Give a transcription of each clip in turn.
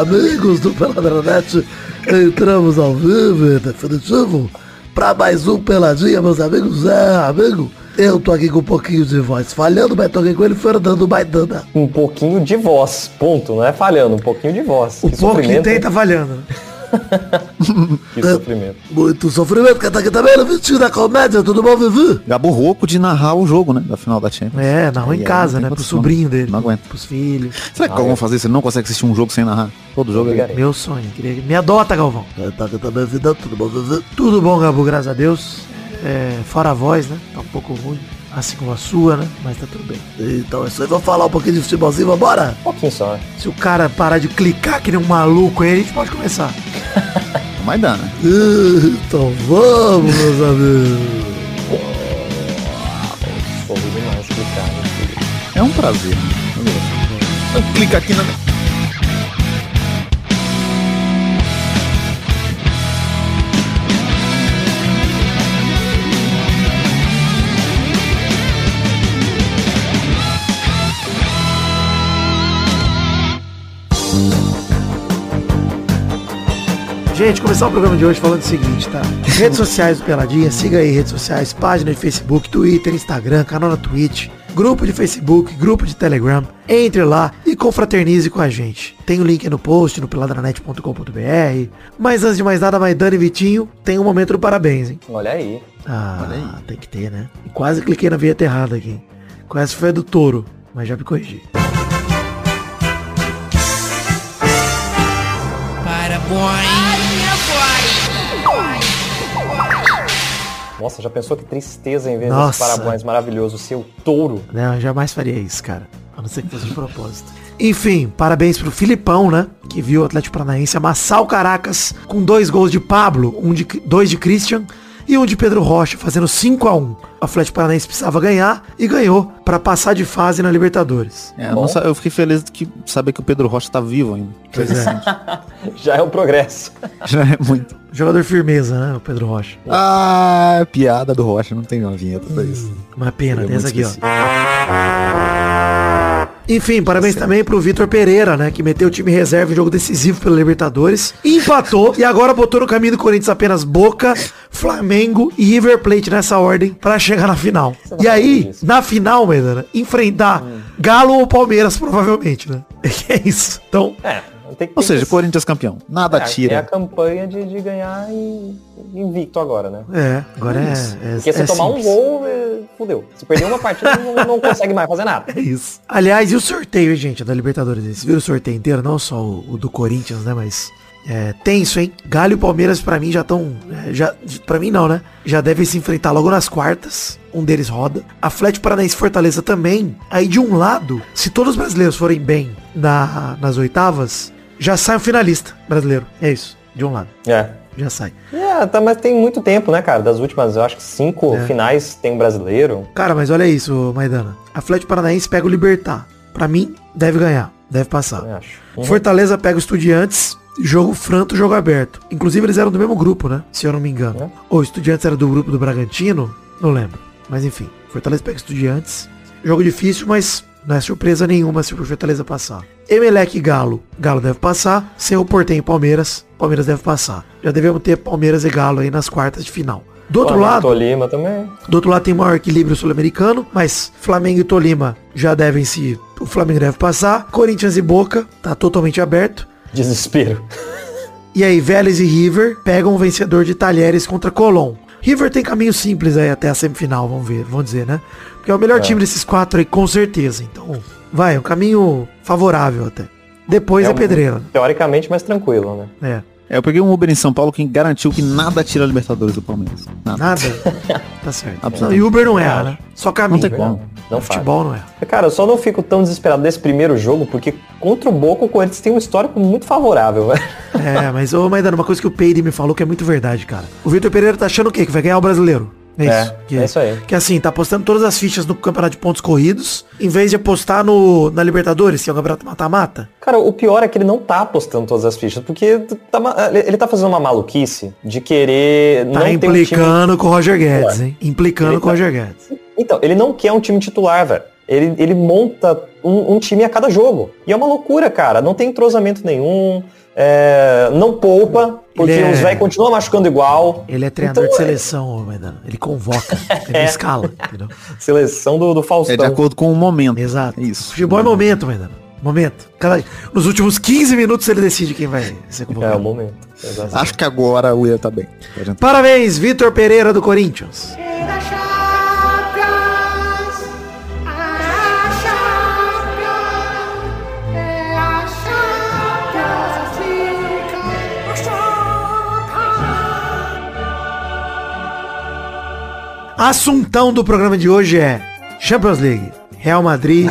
amigos do Peladranet, entramos ao vivo e definitivo para mais um Peladinha, meus amigos. É, amigo, eu tô aqui com um pouquinho de voz falhando, mas tô aqui com ele, Fernando Maidana. Um pouquinho de voz, ponto. Não é falhando, um pouquinho de voz. O pouco que tem tá falhando. que sofrimento. Muito sofrimento, que tá aqui também no Vitinho da Comédia, tudo bom, Vivi? Gabo rouco de narrar o jogo, né? Da final da Champions. É, narrou em casa, né? Pro sobrinho dele. Não aguento. Pros filhos. Será que Ah, Galvão é. fazer isso? Ele não consegue assistir um jogo sem narrar? Todo jogo é. Meu sonho. Queria... Me adota, Galvão. Tá aqui também, vida, tudo bom, Vivi? Tudo bom, Gabu, graças a Deus. É, fora a voz, né? Tá um pouco ruim. Assim como a sua, né? Mas tá tudo bem. Então é isso aí, vamos falar um pouquinho de futebolzinho, vambora? Um pouquinho só. né? Se o cara parar de clicar que nem um maluco aí, a gente pode começar. Mas dá, né? Então vamos, meus amigos. É um prazer. Né? Clica aqui na... Gente, começar o programa de hoje falando o seguinte, tá? Redes sociais do Peladinha, siga aí redes sociais, página de Facebook, Twitter, Instagram, canal na Twitch, grupo de Facebook, grupo de Telegram. Entre lá e confraternize com a gente. Tem o link aí no post, no peladranet.com.br. Mas antes de mais nada, Maidana e Vitinho, tem um momento do parabéns, hein? Olha aí. Ah, tem que ter, né? E quase cliquei na vinheta errada aqui. Essa foi a do touro, mas já me corrigi. Nossa, já pensou que tristeza em ver Nossa. esse parabéns maravilhoso, o seu touro. Não, eu jamais faria isso, cara. A não ser que fosse de propósito. Enfim, parabéns pro Filipão, né? Que viu o Atlético Paranaense amassar o Caracas com dois gols de Pablo, um de, dois de Christian e um de Pedro Rocha, fazendo 5 a 1 O Atlético Paranaense precisava ganhar e ganhou pra passar de fase na Libertadores. É, nossa, eu fiquei feliz de que saber que o Pedro Rocha tá vivo ainda. Pois é. Já é um progresso. Já é muito. Jogador firmeza, né? O Pedro Rocha. Ah, piada do Rocha, não tem uma vinheta pra isso. Uma pena, tem essa aqui, ó. Enfim, parabéns também pro Vitor Pereira, né? Que meteu o time reserva em jogo decisivo pela Libertadores. Empatou e agora botou no caminho do Corinthians apenas Boca, Flamengo e River Plate nessa ordem pra chegar na final. E aí, na final, Medana, enfrentar Galo ou Palmeiras, provavelmente, né? É isso. Então, É, tem que Ou tem seja, que- Corinthians campeão. Nada é, É a tira. campanha de, de ganhar e invicto agora, né? é, agora é. é Porque se é tomar simples. um gol, é, fudeu. Se perder uma partida, não, não consegue mais fazer nada. É isso. Aliás, e o sorteio, gente, da Libertadores? Vocês viram o sorteio inteiro? Não só o, o do Corinthians, né? Mas é tenso, hein? Galho e Palmeiras, pra mim, já estão... já Pra mim, não, né? Já devem se enfrentar logo nas quartas. Um deles roda. Atlético Paranaense e Fortaleza também. Aí, de um lado, se todos os brasileiros forem bem na, nas oitavas, já sai o finalista brasileiro. É isso. De um lado. É. Já sai. É, tá, mas tem muito tempo, né, cara? Das últimas, eu acho que cinco É. finais tem um brasileiro. Cara, mas olha isso, Maidana. Atlético Paranaense pega o Libertar. Pra mim, deve ganhar. Deve passar. Eu acho. Uhum. Fortaleza pega o Estudiantes, jogo franto, jogo aberto. Inclusive eles eram do mesmo grupo, né? Se eu não me engano. É. Ou o Estudiantes era do grupo do Bragantino, não lembro. Mas enfim, Fortaleza pega Estudiantes. Jogo difícil, mas não é surpresa nenhuma se o Fortaleza passar. Emelec e Galo. Galo deve passar. Cerro Portenho e Palmeiras. Palmeiras deve passar. Já devemos ter Palmeiras e Galo aí nas quartas de final. Do outro Flamengo, lado, Tolima também. do outro lado tem maior equilíbrio sul-americano, mas Flamengo e Tolima já devem se. O Flamengo deve passar. Corinthians e Boca tá totalmente aberto. Desespero. E aí, Vélez e River pegam o vencedor de Talheres contra Colón. River tem caminho simples aí até a semifinal, vamos ver, vamos dizer, né? Porque é o melhor time desses quatro aí, com certeza. Então, vai, um caminho favorável até. Depois é, um- pedreira. Teoricamente mais tranquilo, né? É. É, eu peguei um Uber em São Paulo que garantiu que nada tira a Libertadores do Palmeiras. Nada. Nada. tá certo. Absolutamente. Não, e Uber não erra, né? Só caminho. Não tem como. Não No faz. futebol não erra. Cara, eu só não fico tão desesperado desse primeiro jogo, porque contra o Boca o Corinthians tem um histórico muito favorável, velho. É, mas, ô, Maidana, uma coisa que o Peide me falou que é muito verdade, cara. O Vitor Pereira tá achando o quê? Que vai ganhar o brasileiro. É É, isso. que, é isso aí. Que assim, tá apostando todas as fichas no campeonato de pontos corridos, em vez de apostar no, na Libertadores, que é o campeonato mata-mata. Cara, o pior é que ele não tá apostando todas as fichas, porque tá ele tá fazendo uma maluquice de querer Tá não ter um implicando com o Roger Guedes, hein? Implicando Ele com o tá- Roger Guedes. Então, ele não quer um time titular, velho. Ele, ele monta um, um time a cada jogo. E é uma loucura, cara. Não tem entrosamento nenhum. é, não poupa, porque Ele é- os velhos continuam machucando igual. Ele é treinador Então, de é- seleção, Maidana. Ele convoca, ele É. escala, entendeu? Seleção do, do Faustão. É de acordo com o momento. Exato. É isso. Futebol é momento, Maidana. Momento. Cada... Nos últimos 15 minutos ele decide quem vai ser É convocado. o momento. Exatamente. Acho que agora o Will tá bem. Parabéns, Vitor Pereira do Corinthians. Chega Assuntão do programa de hoje é Champions League. Real Madrid,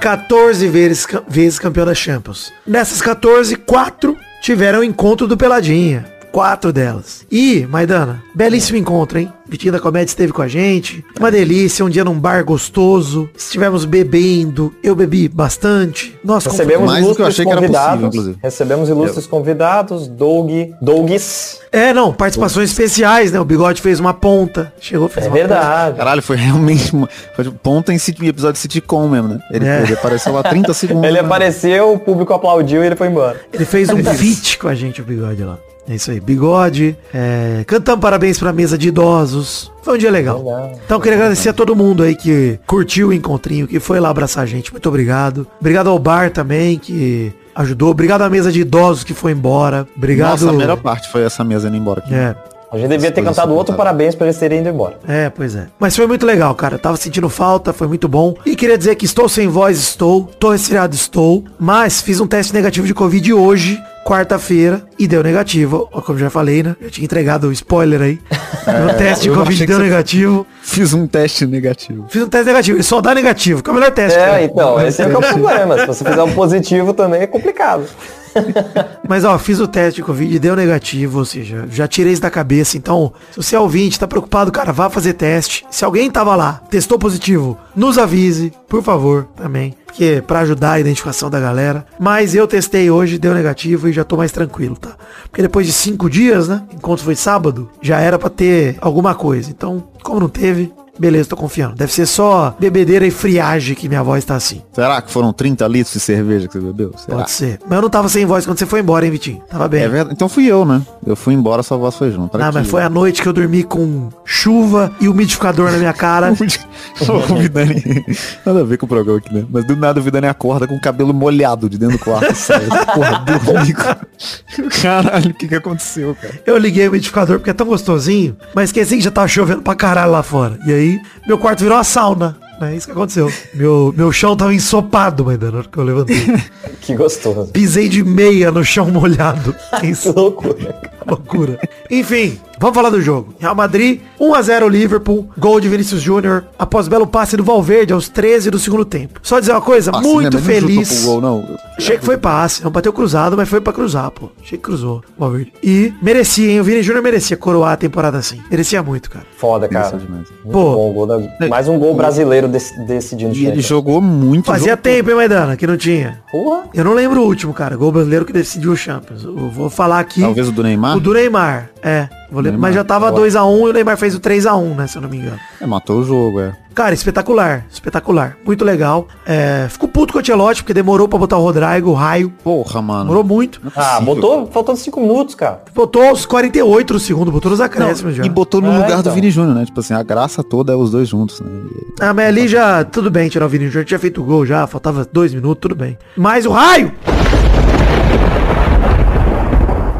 14 vezes, vezes campeão da Champions. Nessas 14, 4 tiveram encontro do Peladinha. Quatro delas. E, Maidana, belíssimo encontro, hein? Vitinho da Comédia esteve com a gente. Uma delícia, um dia num bar gostoso. Estivemos bebendo. Eu bebi bastante. Nós Recebemos Mais do que eu ilustres achei que era convidados. possível, inclusive. Recebemos ilustres convidados. Doug. Dougs. É, não, participações especiais, né? O Bigode fez uma ponta. Chegou, fez É uma ponta. verdade. Caralho, foi realmente uma, foi tipo ponta em episódio de sitcom mesmo, né? Ele, É. ele apareceu lá 30 segundos. Ele né? apareceu, o público aplaudiu e ele foi embora. Ele fez um feat com a gente, o Bigode lá. É isso aí, Bigode. É, cantamos parabéns pra mesa de idosos. Foi um dia legal. Legal. Então queria agradecer a todo mundo aí que curtiu o encontrinho, que foi lá abraçar a gente. Muito obrigado. Obrigado ao bar também, que ajudou. Obrigado à mesa de idosos que foi embora. Obrigado. Nossa, a melhor parte foi essa mesa indo embora aqui. É, A gente devia ter cantado outro parabéns pra eles terem ido embora. É, pois é. Mas foi muito legal, cara. Eu tava sentindo falta, foi muito bom. E queria dizer que estou sem voz, estou. Tô resfriado, estou. Mas fiz um teste negativo de Covid hoje, quarta-feira, e deu negativo. Ó, Como já falei, né? Eu tinha entregado o spoiler aí. Meu teste de eu Covid deu negativo. Fiz um teste negativo. Fiz um teste negativo. Ele só dá negativo, que é o melhor teste. É, cara. então, esse é que é o problema. Se você fizer um positivo também é complicado. Mas ó, fiz o teste de Covid deu negativo, ou seja, já tirei isso da cabeça. Então, se você é ouvinte, tá preocupado, cara, vá fazer teste. Se alguém tava lá, testou positivo, nos avise, por favor, também. Porque pra ajudar a identificação da galera. Mas eu testei hoje, deu negativo e já tô mais tranquilo, tá? Porque depois de cinco dias, né? Enquanto foi sábado, já era pra ter alguma coisa. Então, como não teve, beleza, tô confiando. Deve ser só bebedeira e friagem que minha voz tá assim. Será que foram 30 litros de cerveja que você bebeu? Será? Pode ser. Mas eu não tava sem voz quando você foi embora, hein, Vitinho? Tava bem. É verdade. Então fui eu, né? Eu fui embora, sua voz foi junto. Ah, aqui. mas foi a noite que eu dormi com chuva e umidificador na minha cara. o Vidani. Nada a ver com o programa aqui, né? Mas do nada o Vidani acorda com o cabelo molhado de dentro do quarto. Sai. Porra, Caralho, o que que aconteceu, cara? Eu liguei o umidificador porque é tão gostosinho, mas esqueci que já tava chovendo pra caralho lá fora. E aí, meu quarto virou uma sauna. É isso que aconteceu. Meu, meu chão tava ensopado, mas na hora que eu levantei. Que gostoso. Pisei de meia no chão molhado. Que Isso, loucura. loucura. Enfim, vamos falar do jogo. Real Madrid, 1x0 Liverpool, gol de Vinícius Júnior, após belo passe do Valverde aos 13 do segundo tempo. Só dizer uma coisa, Passe, muito né? Mas não feliz. gol, não. Achei que foi passe, não bateu cruzado, mas foi pra cruzar, pô. Achei que cruzou, Valverde. E merecia, hein? O Vini Júnior merecia coroar a temporada assim. Merecia muito, cara. Foda, cara. é. Muito Pô. bom, gol da- mais um gol brasileiro dec- decidindo E ele jogou muito. Fazia jogo- tempo, hein, Maidana, que não tinha. Porra. Eu não lembro o último, cara. Gol brasileiro que decidiu o Champions. Eu vou falar aqui. Talvez o do Neymar. O do Neymar, é. Neymar. Mas já tava 2x1 e o Neymar fez o 3x1, né? Se eu não me engano. É, matou o jogo, é. Cara, espetacular. Espetacular. Muito legal. É, fico puto com o Ancelotti, porque demorou pra botar o Rodrigo, o raio. Porra, mano. Demorou muito. Ah, possível. botou faltando 5 minutos, cara. Botou aos 48 do segundo, botou nos acréscimos já. E botou no É, lugar do então. Vini Júnior, né? Tipo assim, a graça toda é os dois juntos, né? E- Ah, mas ali já, tudo bem tirar o Vini Júnior, tinha feito o gol já, faltava dois minutos, tudo bem. Mas o raio!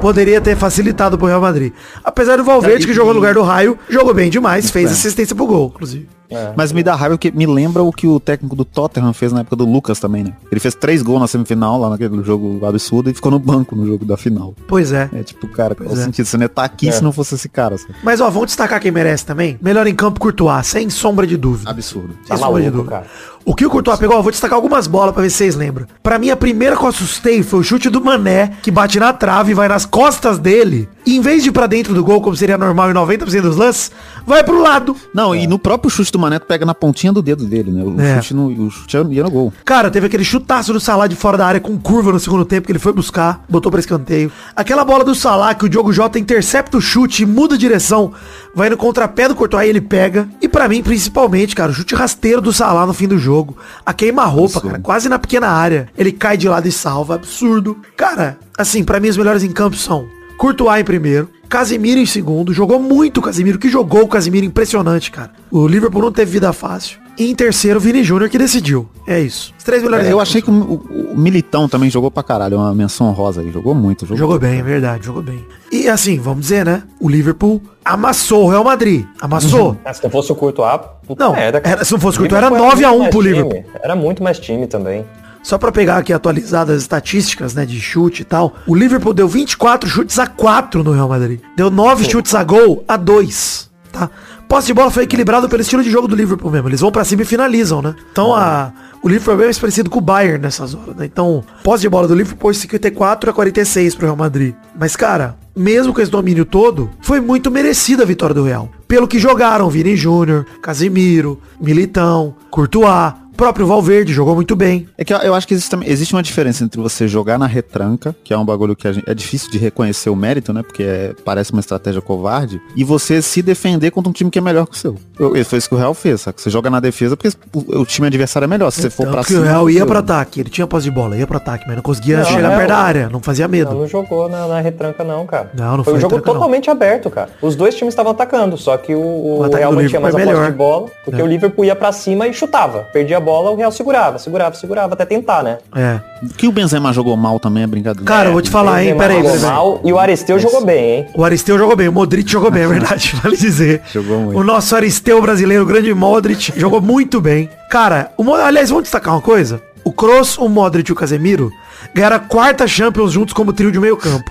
Poderia ter facilitado pro Real Madrid. Apesar do Valverde, que jogou no lugar do raio, jogou bem demais, fez assistência pro gol, inclusive. Mas me dá raiva que me lembra o que o técnico do Tottenham fez na época do Lucas também, né? Ele fez três gols na semifinal, lá naquele jogo absurdo, e ficou no banco no jogo da final. Pois é. É tipo, cara, qual Pois é. sentido? Você não ia tá aqui É. se não fosse esse cara, sabe? Mas ó, vamos destacar quem merece também. Melhor em campo, Courtois, sem sombra de dúvida. Absurdo. Sem Tá sombra de dúvida. cara. O que o Courtois pegou, ó, vou destacar algumas bolas pra ver se vocês lembram. Pra mim, a primeira que eu assustei foi o chute do Mané, que bate na trave e vai nas costas dele. E em vez de ir pra dentro do gol, como seria normal em 90% dos lances, vai pro lado. Não, e no próprio chute do Mané pega na pontinha do dedo dele, né? O É. chute, no, o chute ia no gol. Cara, teve aquele chutaço do Salah de fora da área com curva no segundo tempo que ele foi buscar, botou pra escanteio. Aquela bola do Salah que o Diogo Jota intercepta o chute, muda a direção, vai no contrapé do Courtois e ele pega. E pra mim, principalmente, cara, o chute rasteiro do Salah no fim do jogo. A queima-roupa, cara, quase na pequena área. Ele cai de lado e salva, absurdo. Cara, assim, pra mim os melhores em campo são Courtois em primeiro, Casemiro em segundo, jogou muito o Casemiro, que jogou o Casemiro impressionante, cara. O Liverpool não teve vida fácil. E em terceiro, Vini Júnior que decidiu. É isso. Os três melhores. Eu em campo. achei que o, o- o Militão também jogou pra caralho, é uma menção rosa aí. Jogou muito. Jogou, Jogou bem, é verdade, jogou bem. E assim, vamos dizer, né? O Liverpool amassou o Real Madrid. Amassou. Ah, se não fosse o Courtois, puta Não, merda, era- se não fosse o O Courtois, era Liverpool 9 a 1 muito pro mais Liverpool. time. Era muito mais time também. Só pra pegar aqui atualizadas as estatísticas, né, de chute e tal. O Liverpool deu 24 chutes a 4 no Real Madrid. Deu 9 chutes a gol a 2, tá? Posse de bola foi equilibrado pelo estilo de jogo do Liverpool mesmo. Eles vão pra cima e finalizam, né? Então a o Liverpool é bem mais parecido com o Bayern nessas horas, né? Então, posse de bola do Liverpool 54 a 46 pro Real Madrid. Mas cara, mesmo com esse domínio todo, foi muito merecida a vitória do Real. Pelo que jogaram Vini Júnior, Casemiro, Militão, Courtois, próprio Valverde jogou muito bem. É que eu, eu acho que existe, existe uma diferença entre você jogar na retranca, que é um bagulho que a gente- é difícil de reconhecer o mérito, né? Porque é- parece uma estratégia covarde, e você se defender contra um time que é melhor que o seu. Eu, foi isso que o Real fez, sabe? Você joga na defesa porque o, o time adversário é melhor. Se você for Tanto pra que o Real ia pro ataque, ele tinha posse de bola, ia pro ataque, mas não conseguia Não, chegar perto da o- área, não fazia Não, medo. não jogou na, na retranca não, cara. Não, não foi foi um jogo retranca, não. totalmente aberto, cara. Os dois times estavam atacando, só que o, o, O Real mantinha mais a é posse melhor. de bola, porque É. o Liverpool ia pra cima e chutava. Perdia a bola, o Real segurava, segurava, segurava, até tentar, né? É. Que o Benzema jogou mal também é brincadeira. Cara, eu vou te falar, hein, peraí, jogou peraí, peraí. mal, E o Aristeu jogou bem, hein? O Aristeu jogou bem, o Modric jogou bem, é verdade, vale dizer. Jogou muito. O nosso Aristeu brasileiro, o grande Modric, jogou muito bem. Cara, o aliás, vamos destacar uma coisa. O Kroos, o Modric e o Casemiro ganharam a quarta Champions juntos como trio de meio campo.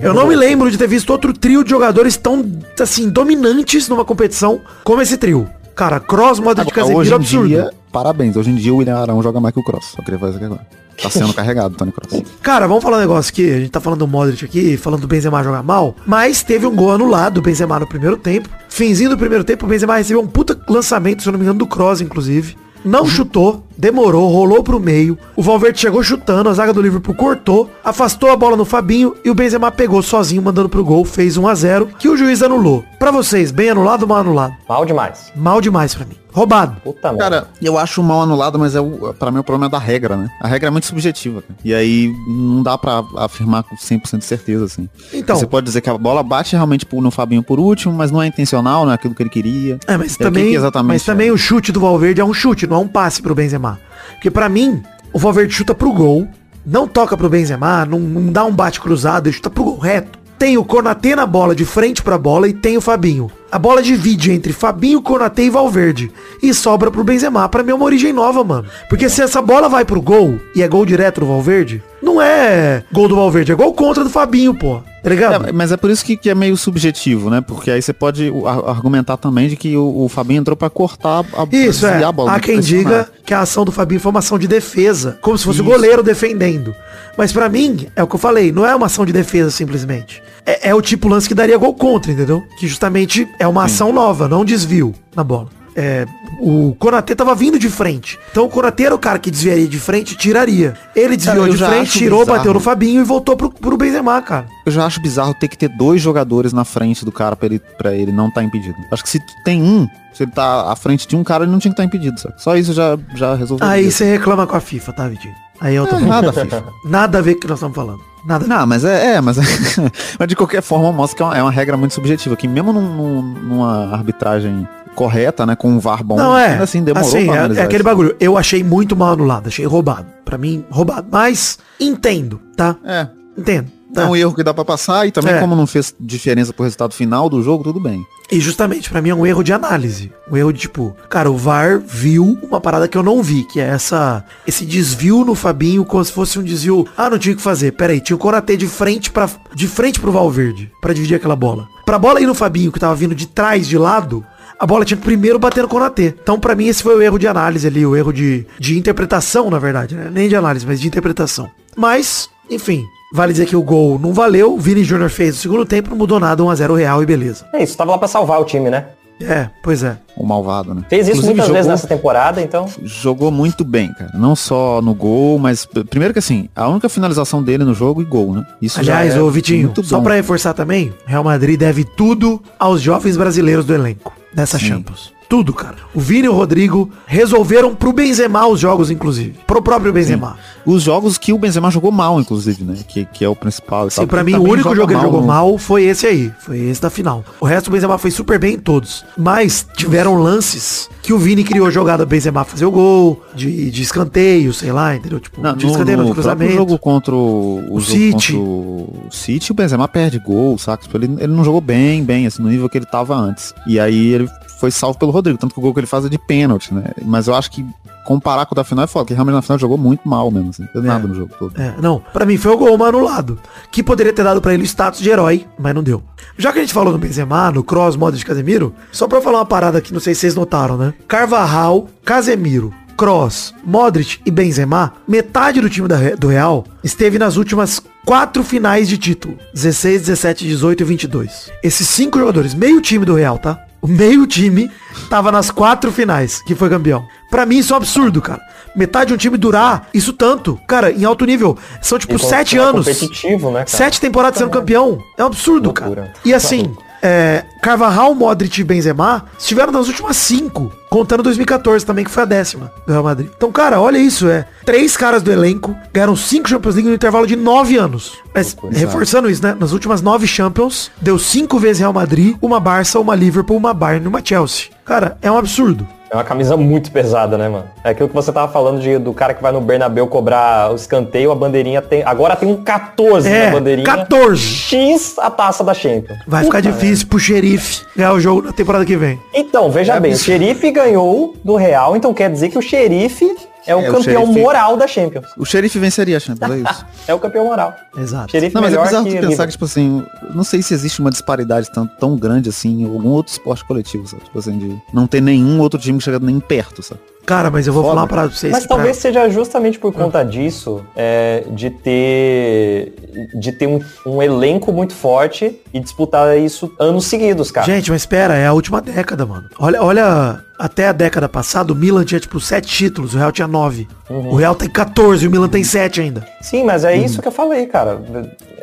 Eu não me lembro de ter visto outro trio de jogadores tão, assim, dominantes numa competição como esse trio. Cara, Kroos, Modric e Agora, Casemiro, hoje em absurdo. dia, parabéns. Hoje em dia o William Arão joga mais que o Cross. Só queria fazer isso aqui agora. Tá sendo carregado, Tony Cross. Cara, vamos falar um negócio aqui. A gente tá falando do Modric aqui, falando do Benzema jogar mal, mas teve um gol anulado do Benzema no primeiro tempo. Finzinho do primeiro tempo, o Benzema recebeu um puta lançamento, se eu não me engano, do Kroos, inclusive. Não chutou, demorou, rolou pro meio. O Valverde chegou chutando, a zaga do Liverpool cortou, afastou a bola no Fabinho e o Benzema pegou sozinho, mandando pro gol, fez 1 a 0 que o juiz anulou. Pra vocês, bem anulado ou mal anulado? Mal demais. Mal demais pra mim. Roubado. Puta merda. Cara, eu acho mal anulado, mas é o, pra mim o problema é da regra, né? A regra é muito subjetiva, cara. E aí não dá pra afirmar com 100% de certeza, assim. Então. Você pode dizer que a bola bate realmente pro- no Fabinho por último, mas não é intencional, não é aquilo que ele queria. É, mas É, que também, que exatamente mas também é? o chute do Valverde é um chute, não é um passe pro Benzema. Porque pra mim, o Valverde chuta pro gol, não toca pro Benzema, não, não dá um bate cruzado, ele chuta pro gol reto. Tem o Konatê na bola, de frente pra bola, e tem o Fabinho. A bola divide entre Fabinho, Konatê e Valverde. E sobra pro Benzema. Pra mim é uma origem nova, mano. Porque se essa bola vai pro gol, e é gol direto do Valverde, não é gol do Valverde, é gol contra do Fabinho, pô. Tá ligado? É, mas é por isso que, que é meio subjetivo, né? Porque aí você pode o- ar- argumentar também de que o, o Fabinho entrou pra cortar a, Isso é. a bola. Há quem diga que a ação do Fabinho foi uma ação de defesa, como se fosse o Isso. goleiro defendendo. Mas pra mim, é o que eu falei, não é uma ação de defesa simplesmente. É, é o tipo lance que daria gol contra, entendeu? Que justamente é uma ação nova, não desvio na bola. É, o Konatê tava vindo de frente. Então o Konatê era o cara que desviaria de frente e tiraria. Ele desviou Cara, de frente, tirou, bizarro. bateu no Fabinho e voltou pro, pro Benzema, cara. Eu já acho bizarro ter que ter dois jogadores na frente do cara pra ele, pra ele não estar impedido. Acho que se tem um, se ele tá à frente de um cara, ele não tinha que estar impedido, sabe? Só isso já, já resolveu. Aí você reclama com a FIFA, tá, Vitinho? Aí eu tô Nada, FIFA. Nada a ver com o que nós estamos falando. Nada a ver. Não, mas é, é mas, mas de qualquer forma mostra que é uma, é uma regra muito subjetiva, que mesmo num- num- numa arbitragem correta, né, com um VAR bom, Não, é. ainda assim demorou assim, pra é, analisar é aquele isso. bagulho. Eu achei muito mal anulado. Achei roubado. Pra mim, roubado. Mas, entendo, tá? É, Entendo. É um erro que dá pra passar e também É. como não fez diferença pro resultado final do jogo, tudo bem. E justamente, pra mim, é um erro de análise. Um erro de tipo, cara, o VAR viu uma parada que eu não vi, que é essa esse desvio no Fabinho, como se fosse um desvio. Ah, não tinha o que fazer. Pera aí, tinha o Konatê de frente para de frente pro Valverde, pra dividir aquela bola. Pra bola ir no Fabinho, que tava vindo de trás, de lado, a bola tinha que primeiro bater no Konatê. Então, pra mim, esse foi o erro de análise ali, o erro de, de interpretação, na verdade, né? Nem de análise, mas de interpretação. Mas, enfim, vale dizer que o gol não valeu, o Vini Júnior fez o segundo tempo, não mudou nada, 1x0 real e beleza. É isso, tava lá pra salvar o time, né? É, pois é. O malvado, né? Fez isso Inclusive, muitas vezes jogou- nessa temporada, então. jogou muito bem, cara. Não só no gol, mas primeiro que assim, a única finalização dele no jogo e gol, né? Isso Aliás, já é ô Vitinho, muito só bom. pra reforçar também, Real Madrid deve tudo aos jovens brasileiros do elenco dessa Sim. Champions. Tudo, cara. O Vini e o Rodrigo resolveram pro Benzema os jogos, inclusive. Pro próprio Benzema. Os jogos que o Benzema jogou mal, inclusive, né? Que, que é o principal. Sim, pra mim, o único jogo que ele jogou no- mal foi esse aí. Foi esse da final. O resto, o Benzema foi super bem em todos. Mas tiveram lances que o Vini criou jogada Benzema fazer o gol, de, de escanteio, sei lá, entendeu? Tipo, Não, de no, escanteio, no cruzamento. jogo contra o, o, City. contra o City, o Benzema perde gol, saca? Tipo, ele, ele não jogou bem, bem, assim, no nível que ele tava antes. E aí ele foi salvo pelo Rodrigo, tanto que o gol que ele faz é de pênalti, né? Mas eu acho que comparar com o da final é foda, porque realmente na final jogou muito mal mesmo, assim. Não fez nada no jogo todo. É, não, pra mim foi o gol anulado, que poderia ter dado pra ele o status de herói, mas não deu. Já que a gente falou no Benzema, no Cross, Modric, Casemiro, só pra eu falar uma parada que não sei se vocês notaram, né? Carvajal, Casemiro, Cross, Modric e Benzema, metade do time da do Real esteve nas últimas quatro finais de título, 16, 17, 18 e 22. Esses cinco jogadores, meio time do Real, tá? O meio time tava nas quatro finais, que foi campeão. Pra mim isso é um absurdo, cara. Metade de um time durar isso tanto. Cara, em alto nível. São tipo sete é anos. competitivo, né, cara? Sete temporadas sendo campeão. É um absurdo, Loucura. cara. E assim, é, Carvajal, Modric e Benzema estiveram nas últimas cinco. Contando 2014 também, que foi a décima do Real Madrid. Então, cara, olha isso. É três caras do elenco ganharam cinco Champions League no intervalo de nove anos. Mas, Loucura. reforçando isso, né? Nas últimas nove Champions, deu cinco vezes Real Madrid, uma Barça, uma Liverpool, uma Bayern e uma Chelsea. Cara, é um absurdo. É uma camisa muito pesada, né, mano? É aquilo que você tava falando de, do cara que vai no Bernabéu cobrar o escanteio, a bandeirinha tem. Agora tem um 14 É, na bandeirinha. 14. X a taça da Champions. Vai ficar Puta difícil pro xerife ganhar o jogo na temporada que vem. Então, veja bem, o xerife ganhou do Real, então quer dizer que o xerife é o É, o campeão xerife- moral da Champions. O xerife venceria a Champions, é isso. É o campeão moral. Exato. Xerife Não, mas é bizarro que pensar que, tipo assim, não sei se existe uma disparidade tão, tão grande assim em algum outro esporte coletivo, sabe? Tipo assim, de não ter nenhum outro time que chega nem perto, sabe? Cara, mas eu vou Foda. falar uma parada pra vocês. Mas pra- talvez seja justamente por conta disso é, de ter de ter um, um elenco muito forte e disputar isso anos seguidos, cara. Gente, mas espera, é a última década, mano. Olha, olha, até a década passada, o Milan tinha tipo sete títulos, o Real tinha nove. Uhum. O Real tem 14 e o Milan tem 7 ainda. Sim, mas é isso que eu falei, cara.